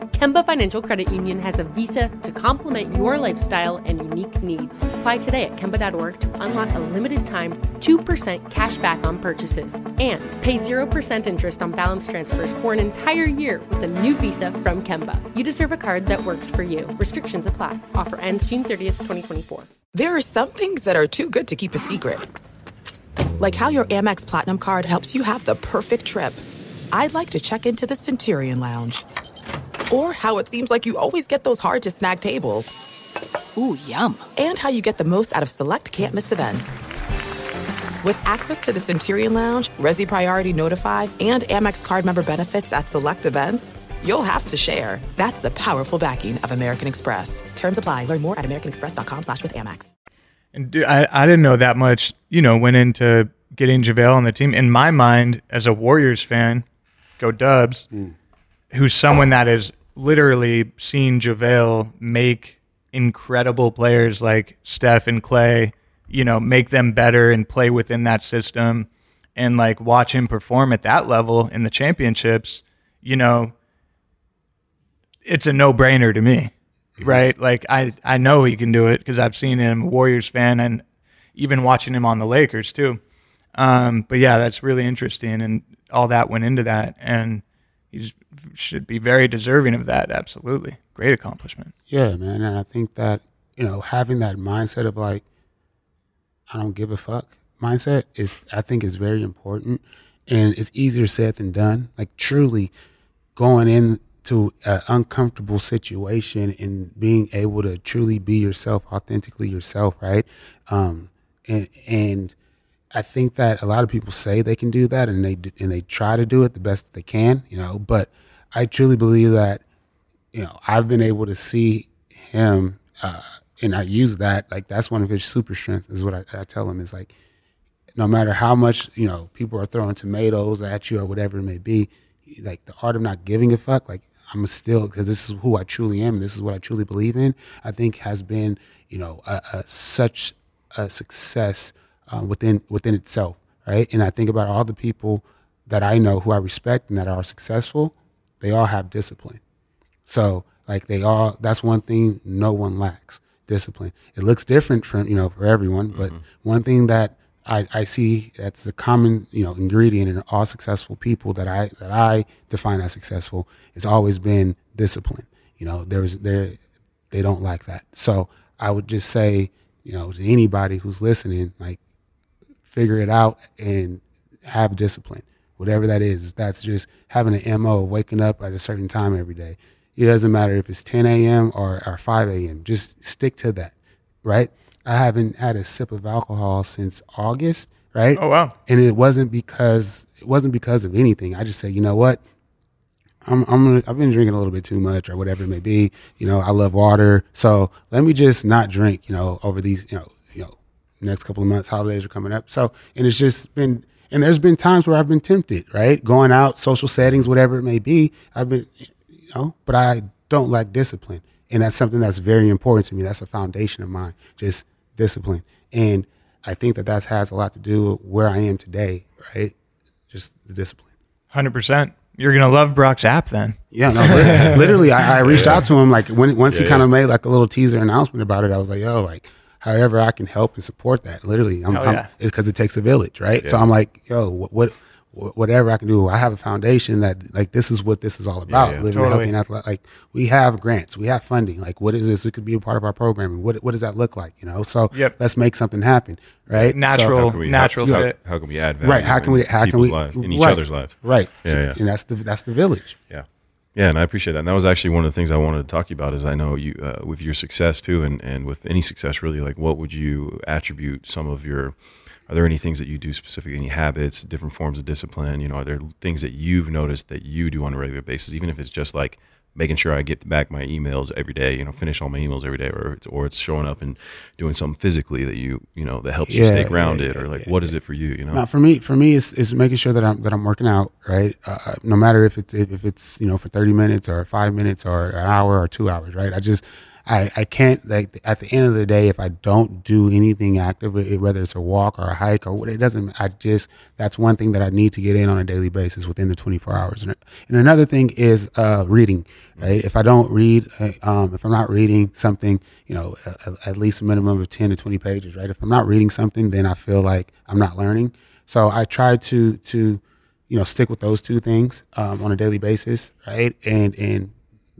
Kemba Financial Credit Union has a visa to complement your lifestyle and unique needs. Apply today at Kemba.org to unlock a limited time 2% cash back on purchases and pay 0% interest on balance transfers for an entire year with a new visa from Kemba. You deserve a card that works for you. Restrictions apply. Offer ends June 30th, 2024. There are some things that are too good to keep a secret. Like how your Amex Platinum card helps you have the perfect trip. I'd like to check into the Centurion Lounge. Or how it seems like you always get those hard to snag tables. Ooh, yum. And how you get the most out of select can't miss events. With access to the Centurion Lounge, Resy Priority Notify, and Amex card member benefits at select events, you'll have to share. That's the powerful backing of American Express. Terms apply. Learn more at americanexpress.com slash with Amex. And dude, I, I didn't know that much, you know, went into getting JaVale on the team. In my mind, as a Warriors fan, go Dubs, mm. who's someone that has literally seen JaVale make incredible players like Steph and Clay, you know, make them better and play within that system and like watch him perform at that level in the championships, you know, it's a no brainer to me right? Like I I know he can do it because I've seen him, Warriors fan, and even watching him on the Lakers too. Um, but yeah, that's really interesting, and all that went into that, and he should be very deserving of that. Absolutely, great accomplishment. Yeah, man, and I think that you know having that mindset of like I don't give a fuck mindset is I think is very important, and it's easier said than done. Like truly going into an uncomfortable situation and being able to truly be yourself, authentically yourself, right? Um, and and I think that a lot of people say they can do that, and they and they try to do it the best that they can, you know. But I truly believe that you know I've been able to see him, uh, and I use that like that's one of his super strengths. Is what I, I tell him is like no matter how much you know people are throwing tomatoes at you or whatever it may be, like the art of not giving a fuck, like I'm still because this is who I truly am. This is what I truly believe in. I think has been you know a, a, such a success uh, within within itself, right? And I think about all the people that I know who I respect and that are successful. They all have discipline. So like they all that's one thing no one lacks discipline. It looks different from you know for everyone, but one thing that I, I see that's the common you know ingredient in all successful people that I that I define as successful has always been discipline. You know there's there they don't like that. So I would just say you know to anybody who's listening like figure it out and have discipline whatever that is. That's just having an mo, waking up at a certain time every day. It doesn't matter if it's 10 a.m. or, or 5 a.m. Just stick to that, right? I haven't had a sip of alcohol since August, right? Oh wow! And it wasn't because it wasn't because of anything. I just said, you know what? I'm, I'm gonna, I've been drinking a little bit too much or whatever it may be. You know, I love water, so let me just not drink. You know, over these, you know, you know, next couple of months, holidays are coming up. So, and it's just been, and there's been times where I've been tempted, right? Going out, social settings, whatever it may be. I've been, you know, but I don't lack discipline, and that's something that's very important to me. That's a foundation of mine, just discipline, and I think that that has a lot to do with where I am today, right? Just the discipline. Hundred percent. You're gonna love Brock's app then. Yeah, no, literally, literally I, I, reached yeah. out to him like when once yeah, he kind of made like a little teaser announcement about it. I was like, yo, like however I can help and support that. Literally, I'm, I'm it's because it takes a village, right? So I'm like, yo, what, what whatever I can do. I have a foundation that like this is what this is all about. Yeah, yeah. Living totally. healthy and athletic. Like we have grants, we have funding. Like what is this? It could be a part of our programming. What what does that look like? You know. So yep. let's make something happen. Right. Natural. So, natural how, fit. How, how, can we add value? Right. How can we? How can we? Life, in each right, other's life. Right. Yeah, yeah. And that's the that's the village. Yeah. Yeah, and I appreciate that. And that was actually one of the things I wanted to talk to you about. Is I know you uh, with your success too, and and with any success really, like what would you attribute some of your are there any things that you do specifically, any habits, different forms of discipline? You know, are there things that you've noticed that you do on a regular basis, even if it's just like making sure I get back my emails every day, you know, finish all my emails every day, or it's, or it's showing up and doing something physically that you, you know, that helps yeah, you stay grounded, yeah, yeah, or like, what is it for you? You know, no, for me, for me, it's, it's making sure that I'm that I'm working out, right? Uh, no matter if it's if it's you know for 30 minutes or five minutes or an hour or two hours, right? I just I, I can't like at the end of the day if I don't do anything active, whether it's a walk or a hike or what it doesn't. I just that's one thing that I need to get in on a daily basis within the 24 hours. And, and another thing is uh, reading. Right, if I don't read, uh, um, if I'm not reading something, you know, at, at least a minimum of 10 to 20 pages. Right, if I'm not reading something, then I feel like I'm not learning. So I try to to you know stick with those two things um, on a daily basis. Right, and and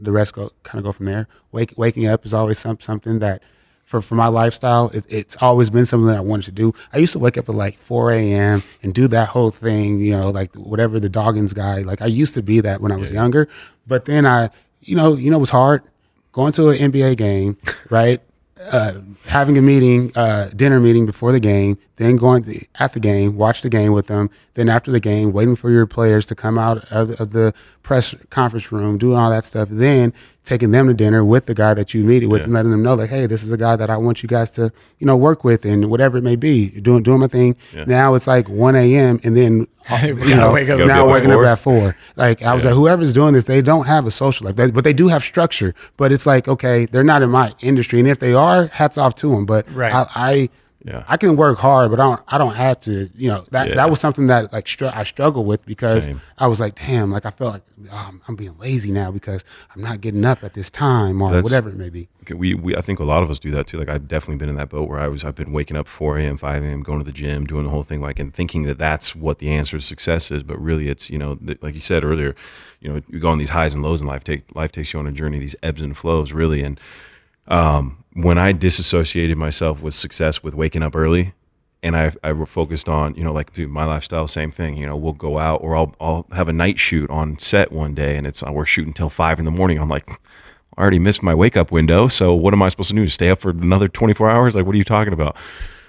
the rest go kind of go from there. Wake, waking up is always some, something that for, for my lifestyle, it, it's always been something that I wanted to do. I used to wake up at like 4 a.m. and do that whole thing, you know, like whatever the Goggins guy. Like I used to be that when I was yeah. younger, but then I, you know, you know, it was hard going to an NBA game, right? Uh, having a meeting, uh, dinner meeting before the game, then going to, at the game, watch the game with them. Then after the game, waiting for your players to come out of, of, the press conference room, doing all that stuff. Then taking them to dinner with the guy that you meet with, yeah. and letting them know like, hey, this is a guy that I want you guys to, you know, work with, and whatever it may be, doing doing my thing. Yeah. Now it's like 1 a.m. and then uh, you know, wake now waking up at four. Like I was yeah. like, whoever's doing this, they don't have a social life, but they do have structure. But it's like, okay, they're not in my industry, and if they are, hats off to them. But right. I, I yeah. I can work hard, but I don't. I don't have to. You know that yeah. that was something that like str- I struggled with because Same. I was like, damn, like I felt like oh, I'm being lazy now because I'm not getting up at this time or That's, whatever it may be. We, we I think a lot of us do that too. Like I've definitely been in that boat where I was. I've been waking up 4 a.m., 5 a.m., going to the gym, doing the whole thing, like and thinking that that's what the answer to success is. But really, it's you know, like you said earlier, you know, you go on these highs and lows in life. Take life takes you on a journey, these ebbs and flows, really, and um, when I disassociated myself with success with waking up early and I, I focused on, you know, like my lifestyle, same thing. You know, we'll go out or I'll, I'll have a night shoot on set one day and it's, uh, we're shooting till five in the morning. I'm like, I already missed my wake up window. So what am I supposed to do? Stay up for another 24 hours? Like, what are you talking about?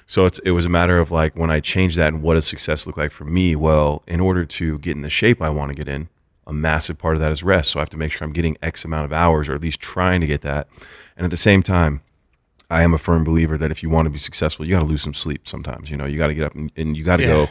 So it's, it was a matter of like, when I changed that and what does success look like for me? Well, in order to get in the shape I want to get in, a massive part of that is rest. So I have to make sure I'm getting X amount of hours or at least trying to get that. And at the same time, I am a firm believer that if you want to be successful, you got to lose some sleep sometimes. You know, you got to get up and, and you got to yeah. go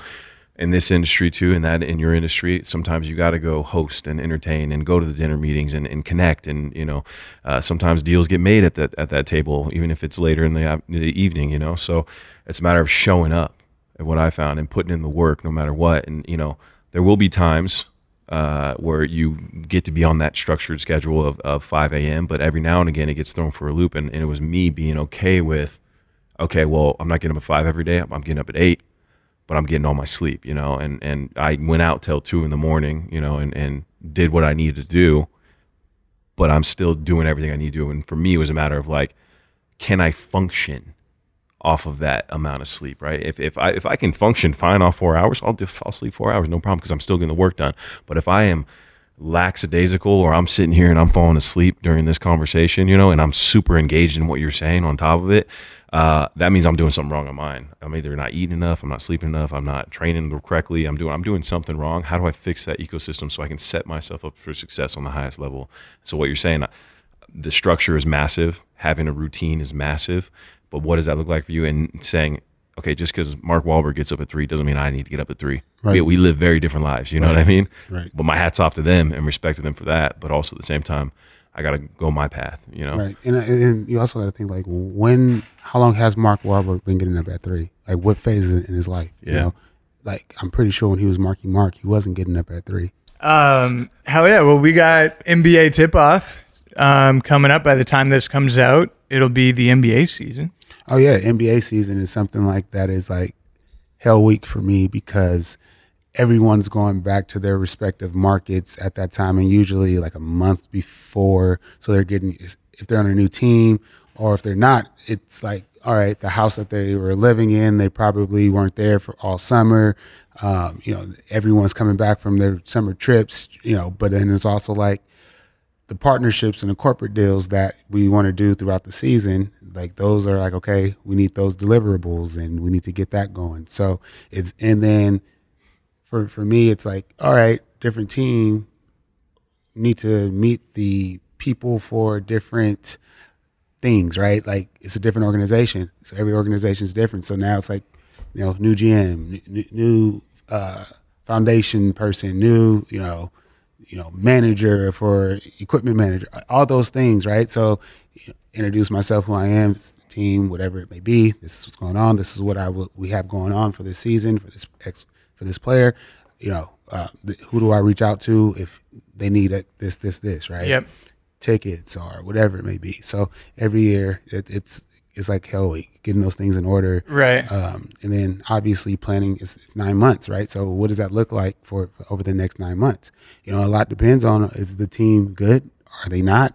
in this industry too, and that in your industry. Sometimes you got to go host and entertain and go to the dinner meetings and, and connect. And you know, uh, sometimes deals get made at that at that table, even if it's later in the, the evening. You know, so it's a matter of showing up. And what I found and putting in the work, no matter what. And you know, there will be times uh, where you get to be on that structured schedule of, of 5 a.m. But every now and again, it gets thrown for a loop. And, and, it was me being okay with, okay, well, I'm not getting up at 5 every day. I'm getting up at 8, but I'm getting all my sleep, you know. And, and I went out till 2 in the morning, you know, and, and did what I needed to do. But I'm still doing everything I need to do. And for me, it was a matter of like, can I function off of that amount of sleep, right? If, if I if I can function fine off four hours, I'll just I'll sleep four hours, no problem, because I'm still getting the work done. But if I am lackadaisical or I'm sitting here and I'm falling asleep during this conversation, you know, and I'm super engaged in what you're saying on top of it, uh, that means I'm doing something wrong on mine. I'm either not eating enough, I'm not sleeping enough, I'm not training correctly, I'm doing I'm doing something wrong. How do I fix that ecosystem so I can set myself up for success on the highest level? So what you're saying, uh, the structure is massive, having a routine is massive, but what does that look like for you? And saying, okay, just because Mark Wahlberg gets up at three doesn't mean I need to get up at three. Right. We, we live very different lives. You know Right. what I mean? Right. But my hat's off to them and respect to them for that. But also at the same time, I got to go my path. You know? Right, and, and you also got to think like when, how long has Mark Wahlberg been getting up at three? Like what phase in his life? You Yeah. know, like I'm pretty sure when he was Marky Mark, he wasn't getting up at three. Um, hell yeah. Well, we got NBA tip off um, coming up. By the time this comes out, it'll be the NBA season. Oh yeah, NBA season is something like that is like hell week for me because everyone's going back to their respective markets at that time and usually like a month before. So they're getting if they're on a new team or if they're not it's like all right the house that they were living in they probably weren't there for all summer. Um, you know everyone's coming back from their summer trips you know but then it's also like the partnerships and the corporate deals that we want to do throughout the season, like those are like, okay, we need those deliverables and we need to get that going. So it's, and then for, for me, it's like, all right, different team need to meet the people for different things, right? Like it's a different organization. So every organization is different. So now it's like, you know, new GM, new, uh, foundation person, new, you know, you know, manager for equipment manager, all those things, right? So you know, introduce myself, who I am, team, whatever it may be. This is what's going on. This is what I will, we have going on for this season for this ex, for this player. You know, uh, th- who do I reach out to if they need it, this, this, this, right? Yep. Tickets or whatever it may be. So every year it, it's it's like hell week, getting those things in order, Right. um, and then obviously planning is nine months, right? So what does that look like for over the next nine months? You know, a lot depends on is the team good? Are they not?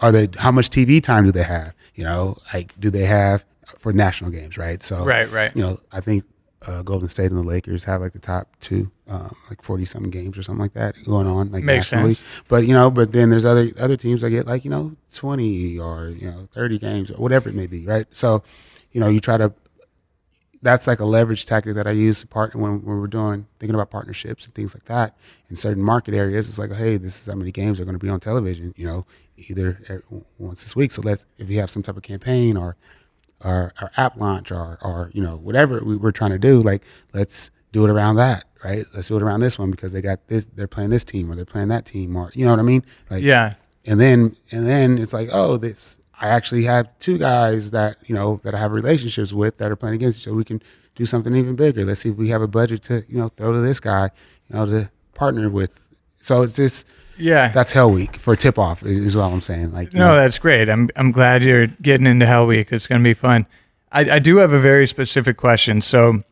Are they? How much TV time do they have? You know, like do they have for national games, right? So Right, right. You know, I think uh, Golden State and the Lakers have like the top two, um, like forty something games or something like that going on, like Makes nationally. sense. But you know, but then there's other other teams that get like you know twenty or you know thirty games or whatever it may be, right? So, you know, you try to. That's like a leverage tactic that I use to partner when, when we're doing thinking about partnerships and things like that in certain market areas. It's like, hey, this is how many games are going to be on television. You know, either once this week. So let's if you have some type of campaign or or, or app launch or or you know whatever we, we're trying to do, like let's do it around that, right? Let's do it around this one because they got this, they're playing this team or they're playing that team or you know what I mean? Like Yeah. and then and then it's like oh this i actually have two guys that you know that i have relationships with that are playing against each other we can do something even bigger let's see if we have a budget to you know throw to this guy you know to partner with so it's just Yeah. that's hell week for tip off is what i'm saying like No, know, that's great. I'm I'm glad you're getting into Hell Week. It's going to be fun. I, I do have a very specific question. So,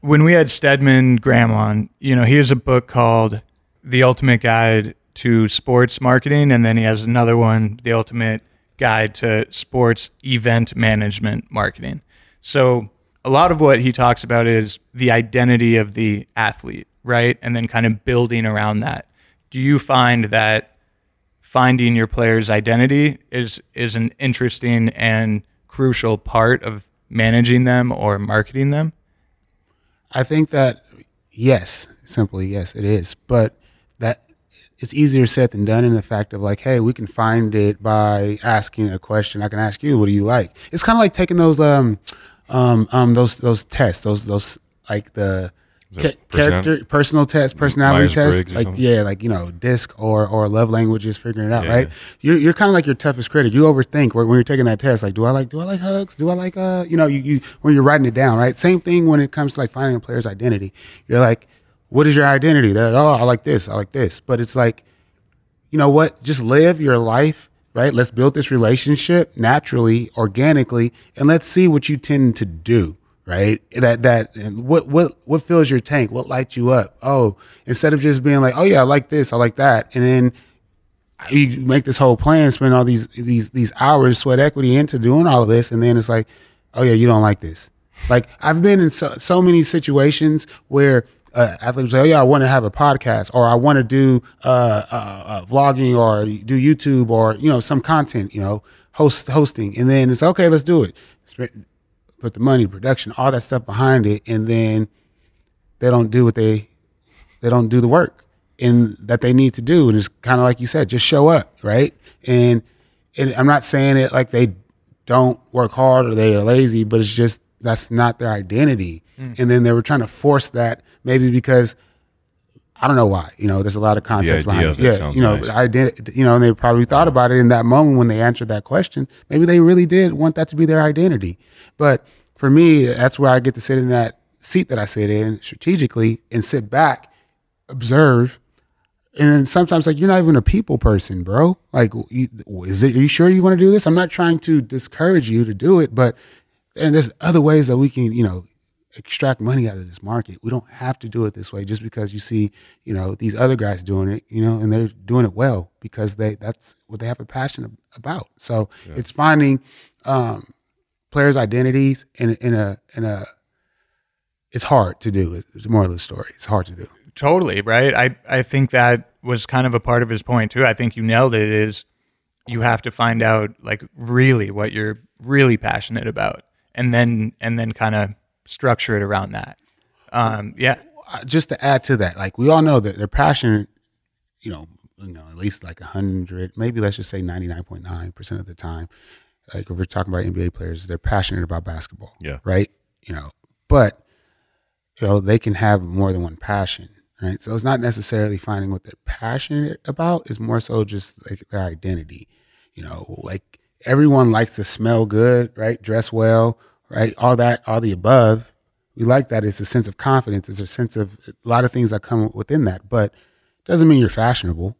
when we had Stedman Graham on, you know, he has a book called The Ultimate Guide to Sports Marketing, and then he has another one, The Ultimate Guide to Sports Event Management Marketing. So, a lot of what he talks about is the identity of the athlete, right? And then kind of building around that. Do you find that finding your player's identity is is an interesting and crucial part of managing them or marketing them. I think that yes, simply yes, it is. But that it's easier said than done in the fact of like, hey, we can find it by asking a question. I can ask you, what do you like? It's kind of like taking those um um um those those tests, those those like the ca- character personal test, personality test, Myers-Briggs like yeah, like you know, disc or or love languages, figuring it out, Yeah. right? You're you're kind of like your toughest critic. You overthink when when you're taking that test. Like, do I like do I like hugs? Do I like uh you know you you when you're writing it down, right? Same thing when it comes to like finding a player's identity. You're like, what is your identity? They're like, oh, I like this, I like this, but it's like, you know what? Just live your life. Right. Let's build this relationship naturally, organically, and let's see what you tend to do right? That that and what what what fills your tank? What lights you up? Oh, instead of just being like, oh yeah, I like this, I like that, and then you make this whole plan, spend all these these these hours, sweat equity into doing all of this, and then it's like, oh yeah, you don't like this. Like I've been in so, so many situations where uh, athletes say, oh yeah, I want to have a podcast or I want to do uh, uh, uh, vlogging or do YouTube or you know some content, you know, host hosting, and then it's okay, let's do it. Put the money, production, all that stuff behind it, and then they don't do what they they don't do the work and that they need to do, and it's kind of like you said, just show up, right? And and I'm not saying it like they don't work hard or they are lazy, but it's just that's not their identity. Mm. And then they were trying to force that maybe because I don't know why. You know, there's a lot of context behind it. Yeah, sounds you know, nice. I did. You know, and they probably thought uh-huh. about it in that moment when they answered that question. Maybe they really did want that to be their identity. But for me, that's where I get to sit in that seat that I sit in strategically and sit back, observe, and then sometimes like you're not even a people person, bro. Like, you, is it? Are you sure you want to do this? I'm not trying to discourage you to do it, but and there's other ways that we can, you know, extract money out of this market. We don't have to do it this way just because you see, you know, these other guys doing it, you know, and they're doing it well because they that's what they have a passion about. So it's finding um, players' identities in in a in a. It's hard to do. It's more of the story. It's hard to do. Totally, right? I, I think that was kind of a part of his point too. I think you nailed it is you have to find out like really what you're really passionate about and then and then kind of structure it around that. Um, yeah. uh, just to add to that, like we all know that they're passionate, you know, you know, at least like a hundred, maybe let's just say ninety nine point nine percent of the time. Like if we're talking about NBA players, they're passionate about basketball. Yeah. Right. You know, but you know they can have more than one passion. Right. So it's not necessarily finding what they're passionate about. It's more so just like their identity. You know, like everyone likes to smell good, right? Dress well, right? All that, all the above we like that. It's a sense of confidence. It's a sense of a lot of things that come within that, but doesn't mean you're fashionable,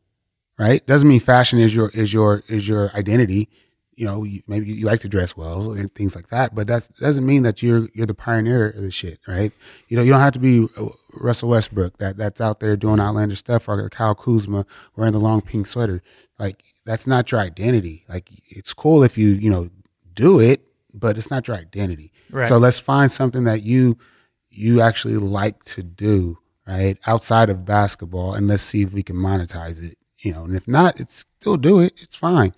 right? Doesn't mean fashion is your is your is your identity. You know, you, maybe you like to dress well and things like that, but that doesn't mean that you're you're the pioneer of the shit, right? You know, you don't have to be uh, Russell Westbrook that that's out there doing outlandish stuff, or Kyle Kuzma wearing the long pink sweater. Like that's not your identity. Like it's cool if you you know do it, but it's not your identity. Right. So let's find something that you you actually like to do, right? Outside of basketball and let's see if we can monetize it. You know, and if not, it's still do it. It's fine.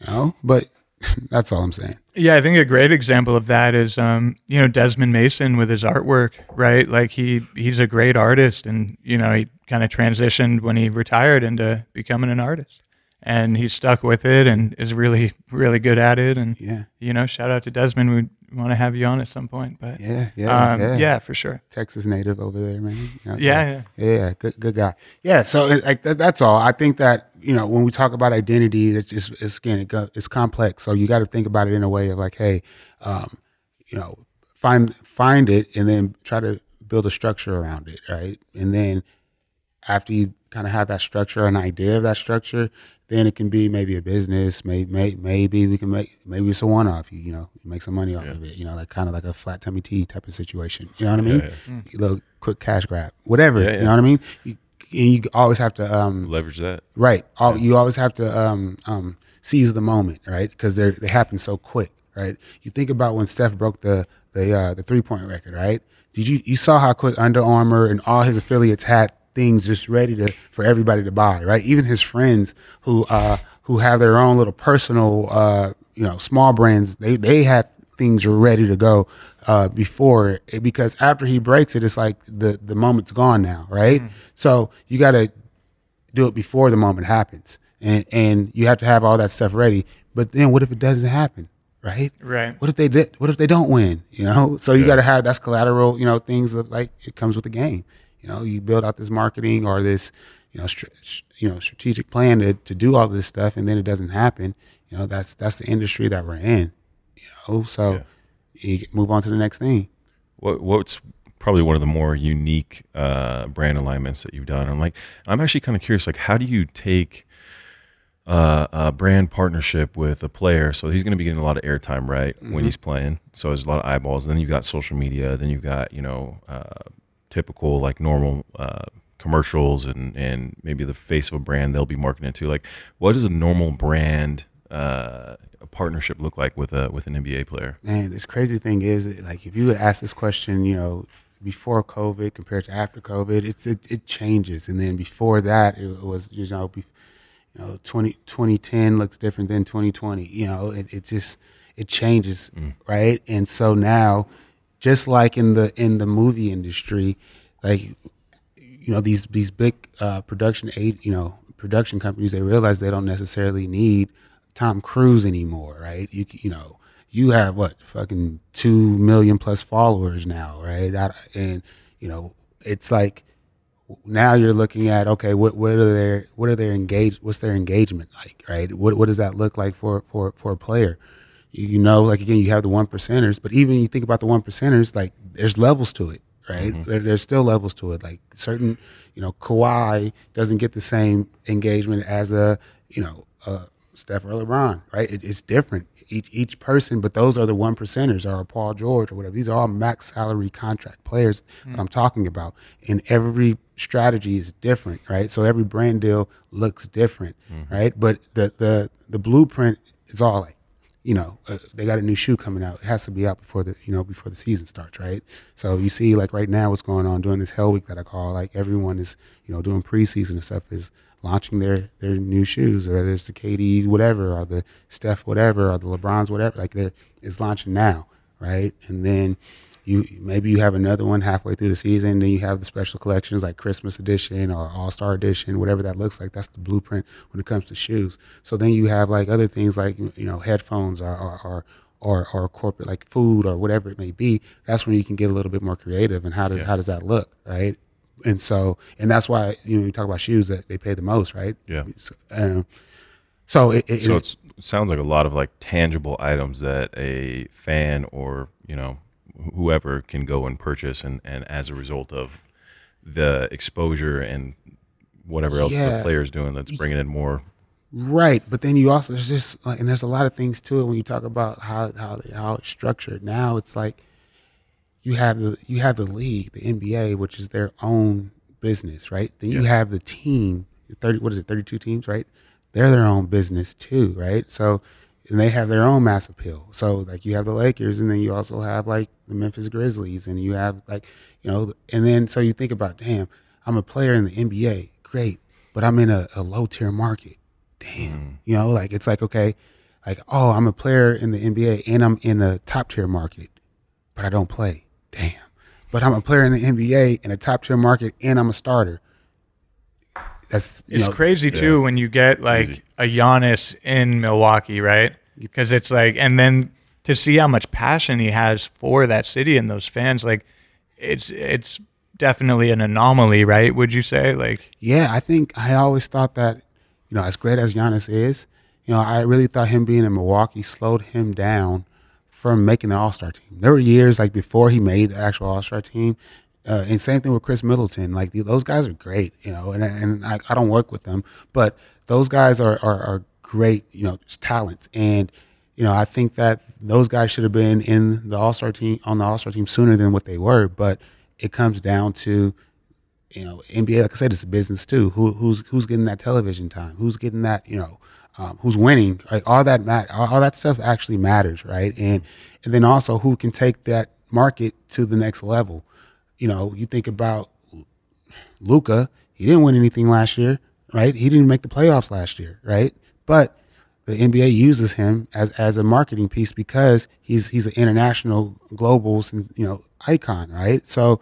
You know, but that's all I'm saying. Yeah, I think a great example of that is, um, you know, Desmond Mason with his artwork, right? Like he he's a great artist, and you know, he kind of transitioned when he retired into becoming an artist, and he's stuck with it and is really really good at it. And Yeah. you know, shout out to Desmond. We want to have you on at some point, but Yeah, yeah, um, yeah. yeah, for sure. Texas native over there, man. You know, Yeah, yeah, yeah, good, good guy. Yeah, so like that, that's all. I think that you know when we talk about identity, it's just it's again it go, it's complex. So you got to think about it in a way of like, hey, um, you know, find find it and then try to build a structure around it, right? And then after you kind of have that structure, an idea of that structure, then it can be maybe a business. Maybe may, maybe we can make maybe it's a one off. You, you know, you make some money off of it. You know, like kind of like a flat tummy tea type of situation. You know what I mean? Yeah, A little quick cash grab, whatever. Yeah, You know what I mean? You, you always have to um, Leverage that. Right. All, You always have to um, um, seize the moment, right? Because they they happen so quick, right? You think about when Steph broke the the uh, the three point record, right? Did you you saw how quick Under Armour and all his affiliates had things just ready to for everybody to buy, right? Even his friends who uh, who have their own little personal uh, you know small brands, they they had things ready to go uh, before it, because after he breaks it, it's like the the moment's gone now, right? So you got to do it before the moment happens, and and you have to have all that stuff ready. But then, what if it doesn't happen? Right? Right. What if they did? What if they don't win? You know, so you got to have that's collateral. You know, things that like it comes with the game. You know, you build out this marketing or this, you know, str- you know, strategic plan to, to do all this stuff, and then it doesn't happen. You know, that's that's the industry that we're in. You know, so you move on to the next thing. What what's probably one of the more unique uh, brand alignments that you've done? I'm like, I'm actually kind of curious. Like, how do you take uh, a brand partnership with a player? So he's going to be getting a lot of airtime, right, when Mhm. he's playing. So there's a lot of eyeballs. then you've got social media. Then you've got you know uh, typical like normal. Uh, commercials and and maybe the face of a brand they'll be marketing to like what is a normal brand uh a partnership look like with a with an NBA player? Man, this crazy thing is, like, if you would ask this question, you know, before COVID compared to after COVID, it's it, it changes, and then before that, it was you know, be, you know, 20, 2010 looks different than twenty twenty. You know, it, it just it changes, mm. right? And so now, just like in the in the movie industry, like you know these these big uh, production aid, you know production companies, they realize they don't necessarily need Tom Cruise anymore, right? You you know, you have what fucking two million plus followers now, right? And you know, it's like now you're looking at okay, what what are their what are their engage what's their engagement like, right? What what does that look like for for for a player? You, know, like again, you have the one percenters, but even you think about the one percenters, like there's levels to it, right? Mm-hmm. There, there's still levels to it. Like certain, you know, Kawhi doesn't get the same engagement as a, you know, a Steph or LeBron, right? It, it's different each each person, but those are the one percenters or Paul George or whatever. These are all max salary contract players mm-hmm. that I'm talking about. And every strategy is different, right? So every brand deal looks different, mm-hmm. right? But the the the blueprint is all like you know, uh, they got a new shoe coming out. It has to be out before the, you know, before the season starts, right? So you see, like right now, what's going on during this Hell Week that I call, like everyone is, you know, doing preseason and stuff is launching their their new shoes, whether it's the KD whatever, or the Steph whatever, or the LeBron's whatever, like they're is launching now, right? And then you maybe you have another one halfway through the season. Then you have the special collections like Christmas edition or All Star edition, whatever that looks like. That's the blueprint when it comes to shoes. So then you have like other things like you know headphones or or, or or, or corporate like food or whatever it may be, that's when you can get a little bit more creative. And how does yeah. how does that look, right? And so and that's why you know you talk about shoes that they pay the most, right? Yeah. Um, so it, it, so it sounds like a lot of like tangible items that a fan or you know whoever can go and purchase, and, and as a result of the exposure and whatever else yeah. the player's doing, that's bringing in more. Right, but then you also there's just like, and there's a lot of things to it when you talk about how how how it's structured. Now it's like you have the you have the league, the NBA, which is their own business, right? Then you have the team, thirty what is it, thirty two teams, right? They're their own business too, right? So and they have their own mass appeal. So like you have the Lakers, and then you also have like the Memphis Grizzlies, and you have like you know, and then so you think about, damn, I'm a player in the NBA, great, but I'm in a, a low tier market, damn, mm. you know, like it's like okay, like oh, I'm a player in the NBA and I'm in a top tier market, but I don't play, damn, but I'm a player in the NBA in a top tier market and I'm a starter. That's it's know, crazy too when you get like crazy. a Giannis in Milwaukee, right? Because it's like, and then to see how much passion he has for that city and those fans, like it's it's definitely an anomaly, right? Would you say? Like, yeah, I think I always thought that, you know, as great as Giannis is, you know, I really thought him being in Milwaukee slowed him down from making the All Star team. There were years like before he made the actual All Star team, uh, and same thing with Khris Middleton. Like those guys are great, you know, and and I, I don't work with them, but those guys are, are, are great, you know, talents. And you know, I think that those guys should have been in the All Star team on the All Star team sooner than what they were. But it comes down to, you know, NBA. Like I said, it's a business too. Who, who's who's getting that television time? Who's getting that? You know, um, who's winning? Like all that mat- all that stuff actually matters, right? And and then also who can take that market to the next level you know, you think about Luka, he didn't win anything last year, right? He didn't make the playoffs last year, right? But the NBA uses him as as a marketing piece because he's he's an international global you know icon, right? So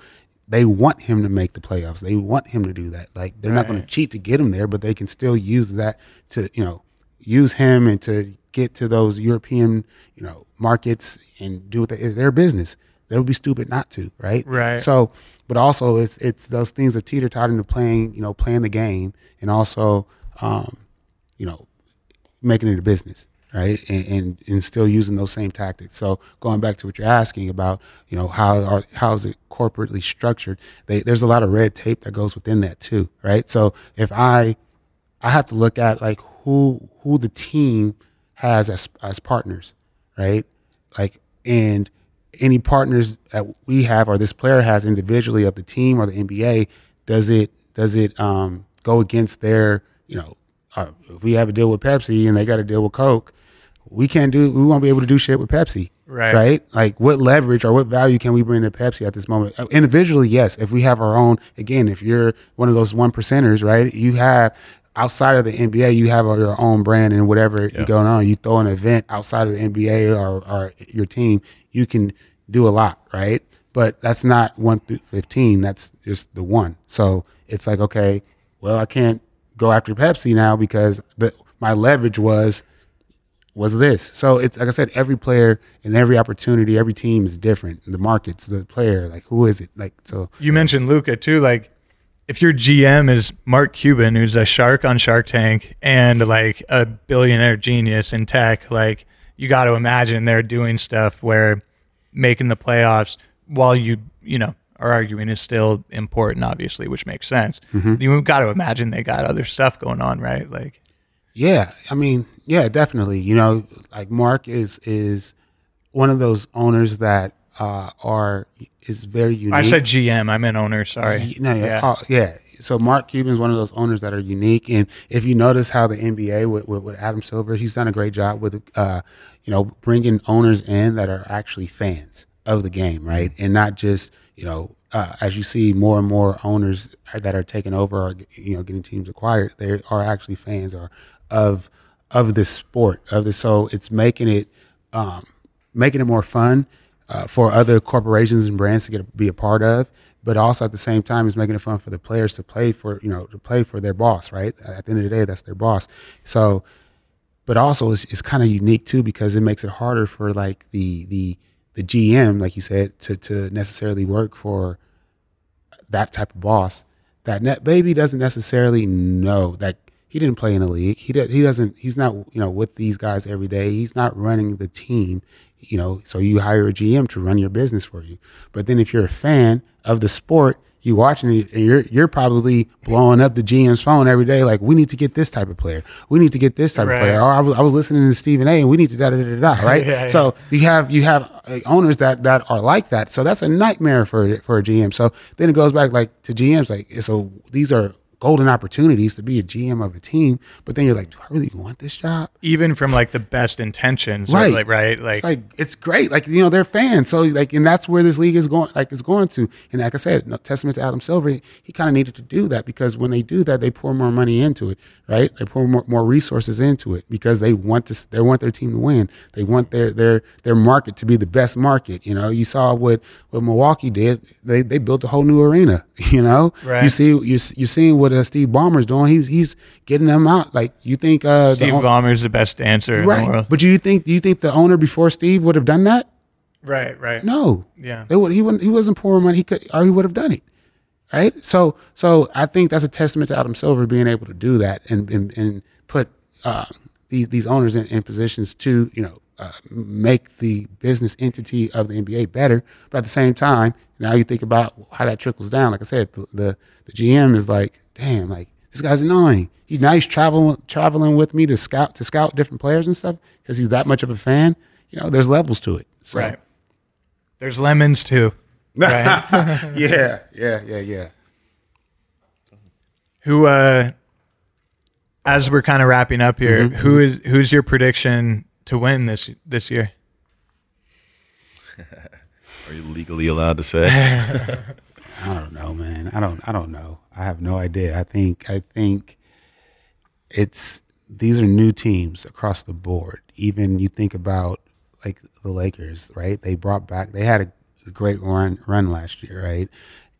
they want him to make the playoffs. They want him to do that. Like they're right. not going to cheat to get him there, but they can still use that to you know use him and to get to those European you know markets and do what they, their business. They would be stupid not to, right? Right. So, but also it's it's those things of teeter totter into playing, you know, playing the game, and also, um, you know, making it a business, right? And, and, and still using those same tactics. So going back to what you're asking about, you know, how are how is it corporately structured? They, there's a lot of red tape that goes within that too, right? So if I I have to look at like who who the team has as as partners, right? Like and any partners that we have or this player has individually of the team or the NBA, does it does it um, go against their you know uh, if we have a deal with Pepsi and they got a deal with Coke, we can't do we won't be able to do shit with Pepsi. Right. Right? Like what leverage or what value can we bring to Pepsi at this moment? Uh, Individually, yes. If we have our own again, if you're one of those one percenters, right? You have outside of the NBA, you have your own brand and whatever Yeah. going on. You throw an event outside of the NBA or, or your team, you can do a lot, right? But that's not one through fifteen. That's just the one. So it's like, okay, well, I can't go after Pepsi now because the my leverage was was this. So it's like I said, every player and every opportunity, every team is different. The markets, the player, like who is it? Like so. You mentioned Luka too. Like, if your GM is Mark Cuban, who's a shark on Shark Tank and like a billionaire genius in tech, like you got to imagine they're doing stuff where making the playoffs while you you know are arguing is still important, obviously, which makes sense. You've got to imagine they got other stuff going on, right? Like, Yeah, I mean, yeah, definitely. You know, like Mark is is one of those owners that uh, are is very unique. I said GM, I meant owner. Sorry. No, yeah, oh, yeah. So Mark Cuban is one of those owners that are unique, and if you notice how the NBA with, with, with Adam Silver, he's done a great job with, uh, you know, bringing owners in that are actually fans of the game, right, and not just you know, uh, as you see more and more owners that are taking over or you know getting teams acquired, they are actually fans or of of this sport of this. So it's making it um, making it more fun uh, for other corporations and brands to get be a part of. But also at the same time, it's making it fun for the players to play for you know to play for their boss. Right at the end of the day, that's their boss. So, but also it's, it's kind of unique too because it makes it harder for like the the the GM, like you said, to to necessarily work for that type of boss. That net baby doesn't necessarily know that he didn't play in the league. He he doesn't. He's not you know with these guys every day. He's not running the team. You know, so you hire a GM to run your business for you. But then if you're a fan of the sport, you watching it, and you're you're probably blowing up the GM's phone every day. Like, we need to get this type of player. We need to get this type Right. of player. Or I was, I was listening to Stephen A. and we need to da da da da. da right. Yeah, yeah. So you have you have owners that that are like that. So that's a nightmare for for a GM. So then it goes back like to GMs. Like so, these are golden opportunities to be a GM of a team. But then you're like, do I really want this job? Even from like the best intentions, Right. Like, right. Like, it's like it's great. Like you know, they're fans. So like, and that's where this league is going. Like, is going to. And like I said, no, testament to Adam Silver, he, he kind of needed to do that because when they do that, they pour more money into it, right? They pour more, more resources into it because they want to. They want their team to win. They want their their their market to be the best market. You know, you saw what what Milwaukee did. They they built a whole new arena. You know, Right. you see you you seeing what uh, Steve Ballmer's doing. He's he's getting them out. Like you think uh, the Steve own- Ballmer's the best dancer in the world. But do you think do you think the owner before Steve would have done that? Right, right. No. Yeah. They would he wouldn't he wasn't pouring money, he could or he would have done it. Right? So so I think that's a testament to Adam Silver being able to do that and and, and put uh, these these owners in, in positions to, you know, uh, make the business entity of the NBA better. But at the same time, now you think about how that trickles down. Like I said, the the, the GM is like, damn, like this guy's annoying. He's now he's traveling traveling with me to scout to scout different players and stuff because he's that much of a fan. You know, there's levels to it. So, Right. There's lemons too. Right. yeah, yeah, yeah, yeah. who uh as we're kind of wrapping up here, who is who's your prediction to win this this year? Are you legally allowed to say? I don't know, man. I don't. I don't know. I have no idea. I think. I think it's these are new teams across the board. Even you think about like the Lakers, right? They brought back. They had a great run run last year, right?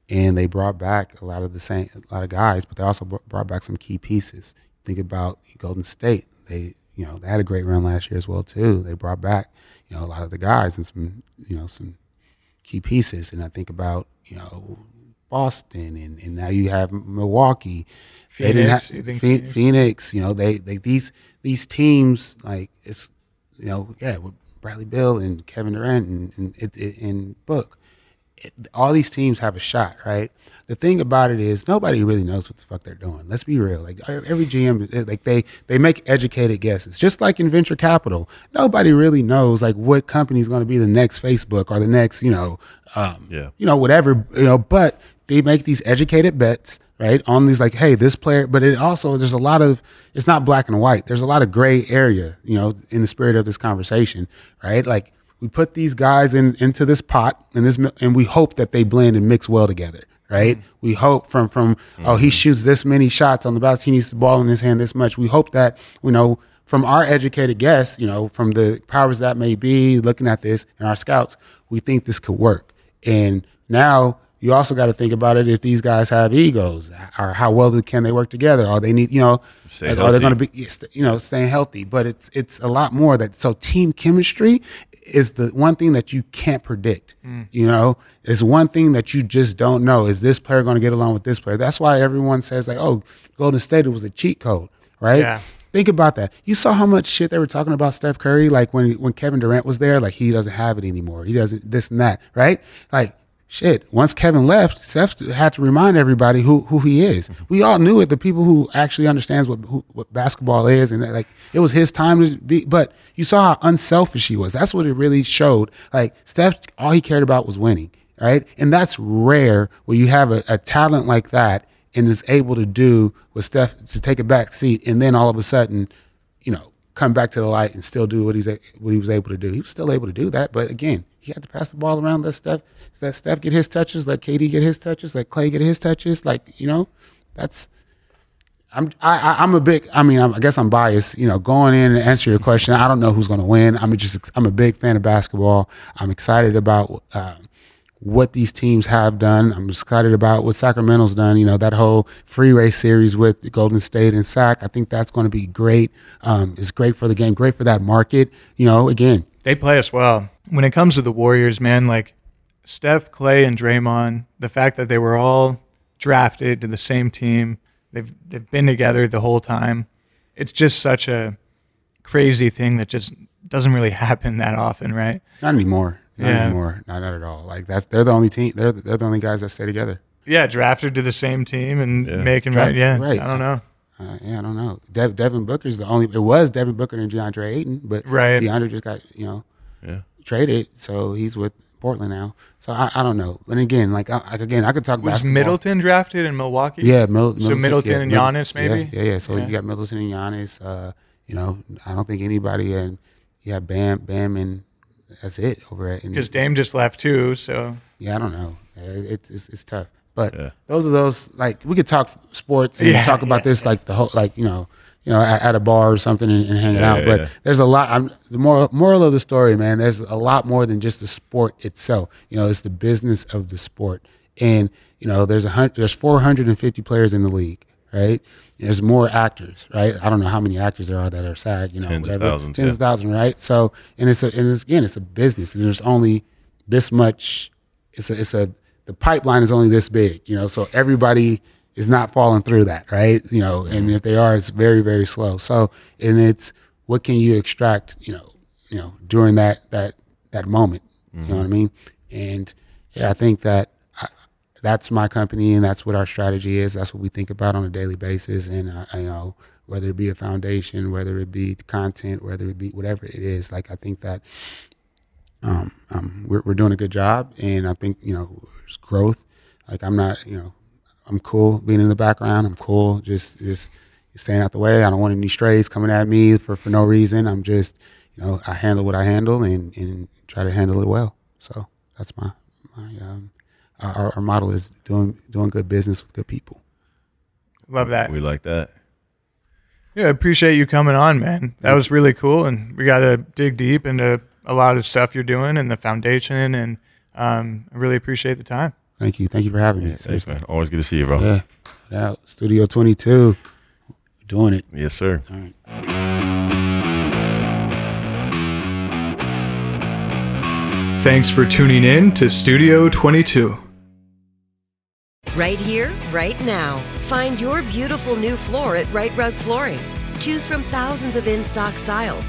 And they brought back a lot of the same, a lot of guys, but they also brought back some key pieces. Think about Golden State. They, you know, they had a great run last year as well too. They brought back, you know, a lot of the guys and some, you know, some key pieces. And I think about, you know, Boston and, and now you have Milwaukee. they didn't Phoenix, have you think Phoenix? Phoenix, you know, they, they these these teams like it's you know, yeah, with Bradley Beal and Kevin Durant and and, it, it, and Book. It, all these teams have a shot, right? The thing about it is nobody really knows what the fuck they're doing. Let's be real. Like every GM, eh, like they they make educated guesses. Just like in venture capital, nobody really knows like what company is going to be the next Facebook or the next, you know, um, Yeah. you know, whatever, you know. But they make these educated bets, right? On these like, hey, this player, but it also there's a lot of it's not black and white. There's a lot of gray area, you know, in the spirit of this conversation, right? Like we put these guys in into this pot and this and we hope that they blend and mix well together right? Mm-hmm. We hope from from mm-hmm. oh he shoots this many shots on the basket, he needs the ball in his hand this much. We hope that you know from our educated guess, you know, from the powers that may be looking at this and our scouts, we think this could work. And now you also got to think about it if these guys have egos or how well can they work together or they need you know like, are they going to be you know staying healthy but it's it's a lot more that so team chemistry is the one thing that you can't predict mm. you know it's one thing that you just don't know is this player going to get along with this player that's why everyone says like oh golden state was a cheat code right yeah. Think about that. You saw how much shit they were talking about Steph Curry, like when when Kevin Durant was there, like he doesn't have it anymore. He doesn't this and that, right? Like shit. Once Kevin left, Steph had to remind everybody who who he is. Mm-hmm. We all knew it. The people who actually understands what who, what basketball is, and like it was his time to be. But you saw how unselfish he was. That's what it really showed. Like Steph, all he cared about was winning, right? And that's rare where you have a, a talent like that and is able to do what Steph to take a back seat, and then all of a sudden, you know, come back to the light and still do what he's what he was able to do. He was still able to do that, but again, he had to pass the ball around. Let Steph let Steph get his touches, let KD get his touches, let Clay get his touches. Like you know, that's. I'm I, I'm a big. I mean, I'm, i guess I'm biased. You know, going in and answer your question, I don't know who's going to win. I'm just I'm a big fan of basketball. I'm excited about. Uh, what these teams have done. I'm excited about what Sacramento's done. You know, that whole free race series with Golden State and Sac. I think that's going to be great. Um, it's great for the game, great for that market. You know, again, they play us well. When it comes to the Warriors, man, like Steph, Clay, and Draymond, the fact that they were all drafted to the same team, they've they've been together the whole time. It's just such a crazy thing that just doesn't really happen that often, right? Not anymore. Not yeah. anymore. Not, not at all. Like that's they're the only team. They're they're the only guys that stay together. Yeah, drafted to the same team and yeah. making right. Yeah, right. I don't know. Uh, yeah, I don't know. De- Devin Booker's the only. It was Devin Booker and DeAndre Ayton, but right. DeAndre just got you know yeah. traded, so he's with Portland now. So I, I don't know. And again, like I, again, I could talk. Was basketball. Middleton drafted in Milwaukee? Yeah, Mil- Middleton, so Middleton yeah, and Giannis, maybe. Yeah, yeah. yeah. So yeah. you got Middleton and Giannis. Uh, you know, I don't think anybody and yeah, Bam, Bam, and that's it over at. Because Dame just left too, so. Yeah, I don't know. It's it's, it's tough, but yeah. those are those like we could talk sports and yeah, talk about yeah. this like the whole like you know you know at, at a bar or something and, and hanging out. but there's a lot. I'm the moral moral of the story, man. There's a lot more than just the sport itself. You know, it's the business of the sport, and you know there's a hundred, there's 450 players in the league, right? there's more actors, right? I don't know how many actors there are that are sad, you know, tens whatever, of thousands, tens of thousands, right? So, and it's a, and it's, again, it's a business, and there's only this much. It's a, it's a, the pipeline is only this big, you know. So everybody is not falling through that, right? You know, mm-hmm. and if they are, it's very, very slow. So, and it's what can you extract, you know, you know, during that that that moment, mm-hmm. you know what I mm-hmm. mean? And yeah, I think that that's my company and that's what our strategy is. That's what we think about on a daily basis. And, uh, you know, whether it be a foundation, whether it be content, whether it be whatever it is, like, I think that um, um, we're, we're doing a good job. And I think, you know, there's growth. Like, I'm not, you know, I'm cool being in the background. I'm cool just, just staying out the way. I don't want any strays coming at me for, for no reason. I'm just, you know, I handle what I handle and, and try to handle it well. So that's my, my, um, our, our model is doing doing good business with good people. Love that. We like that. Yeah, I appreciate you coming on, man. That was really cool, and we got to dig deep into a lot of stuff you're doing and the foundation, and um, I really appreciate the time. Thank you. Thank you for having me. Yeah, thanks, man. Always good to see you, bro. Yeah. Out. Studio 22. Doing it. Yes, sir. All right. Thanks for tuning in to Studio 22. Right here, right now. Find your beautiful new floor at Rite Rug Flooring. Choose from thousands of in stock styles,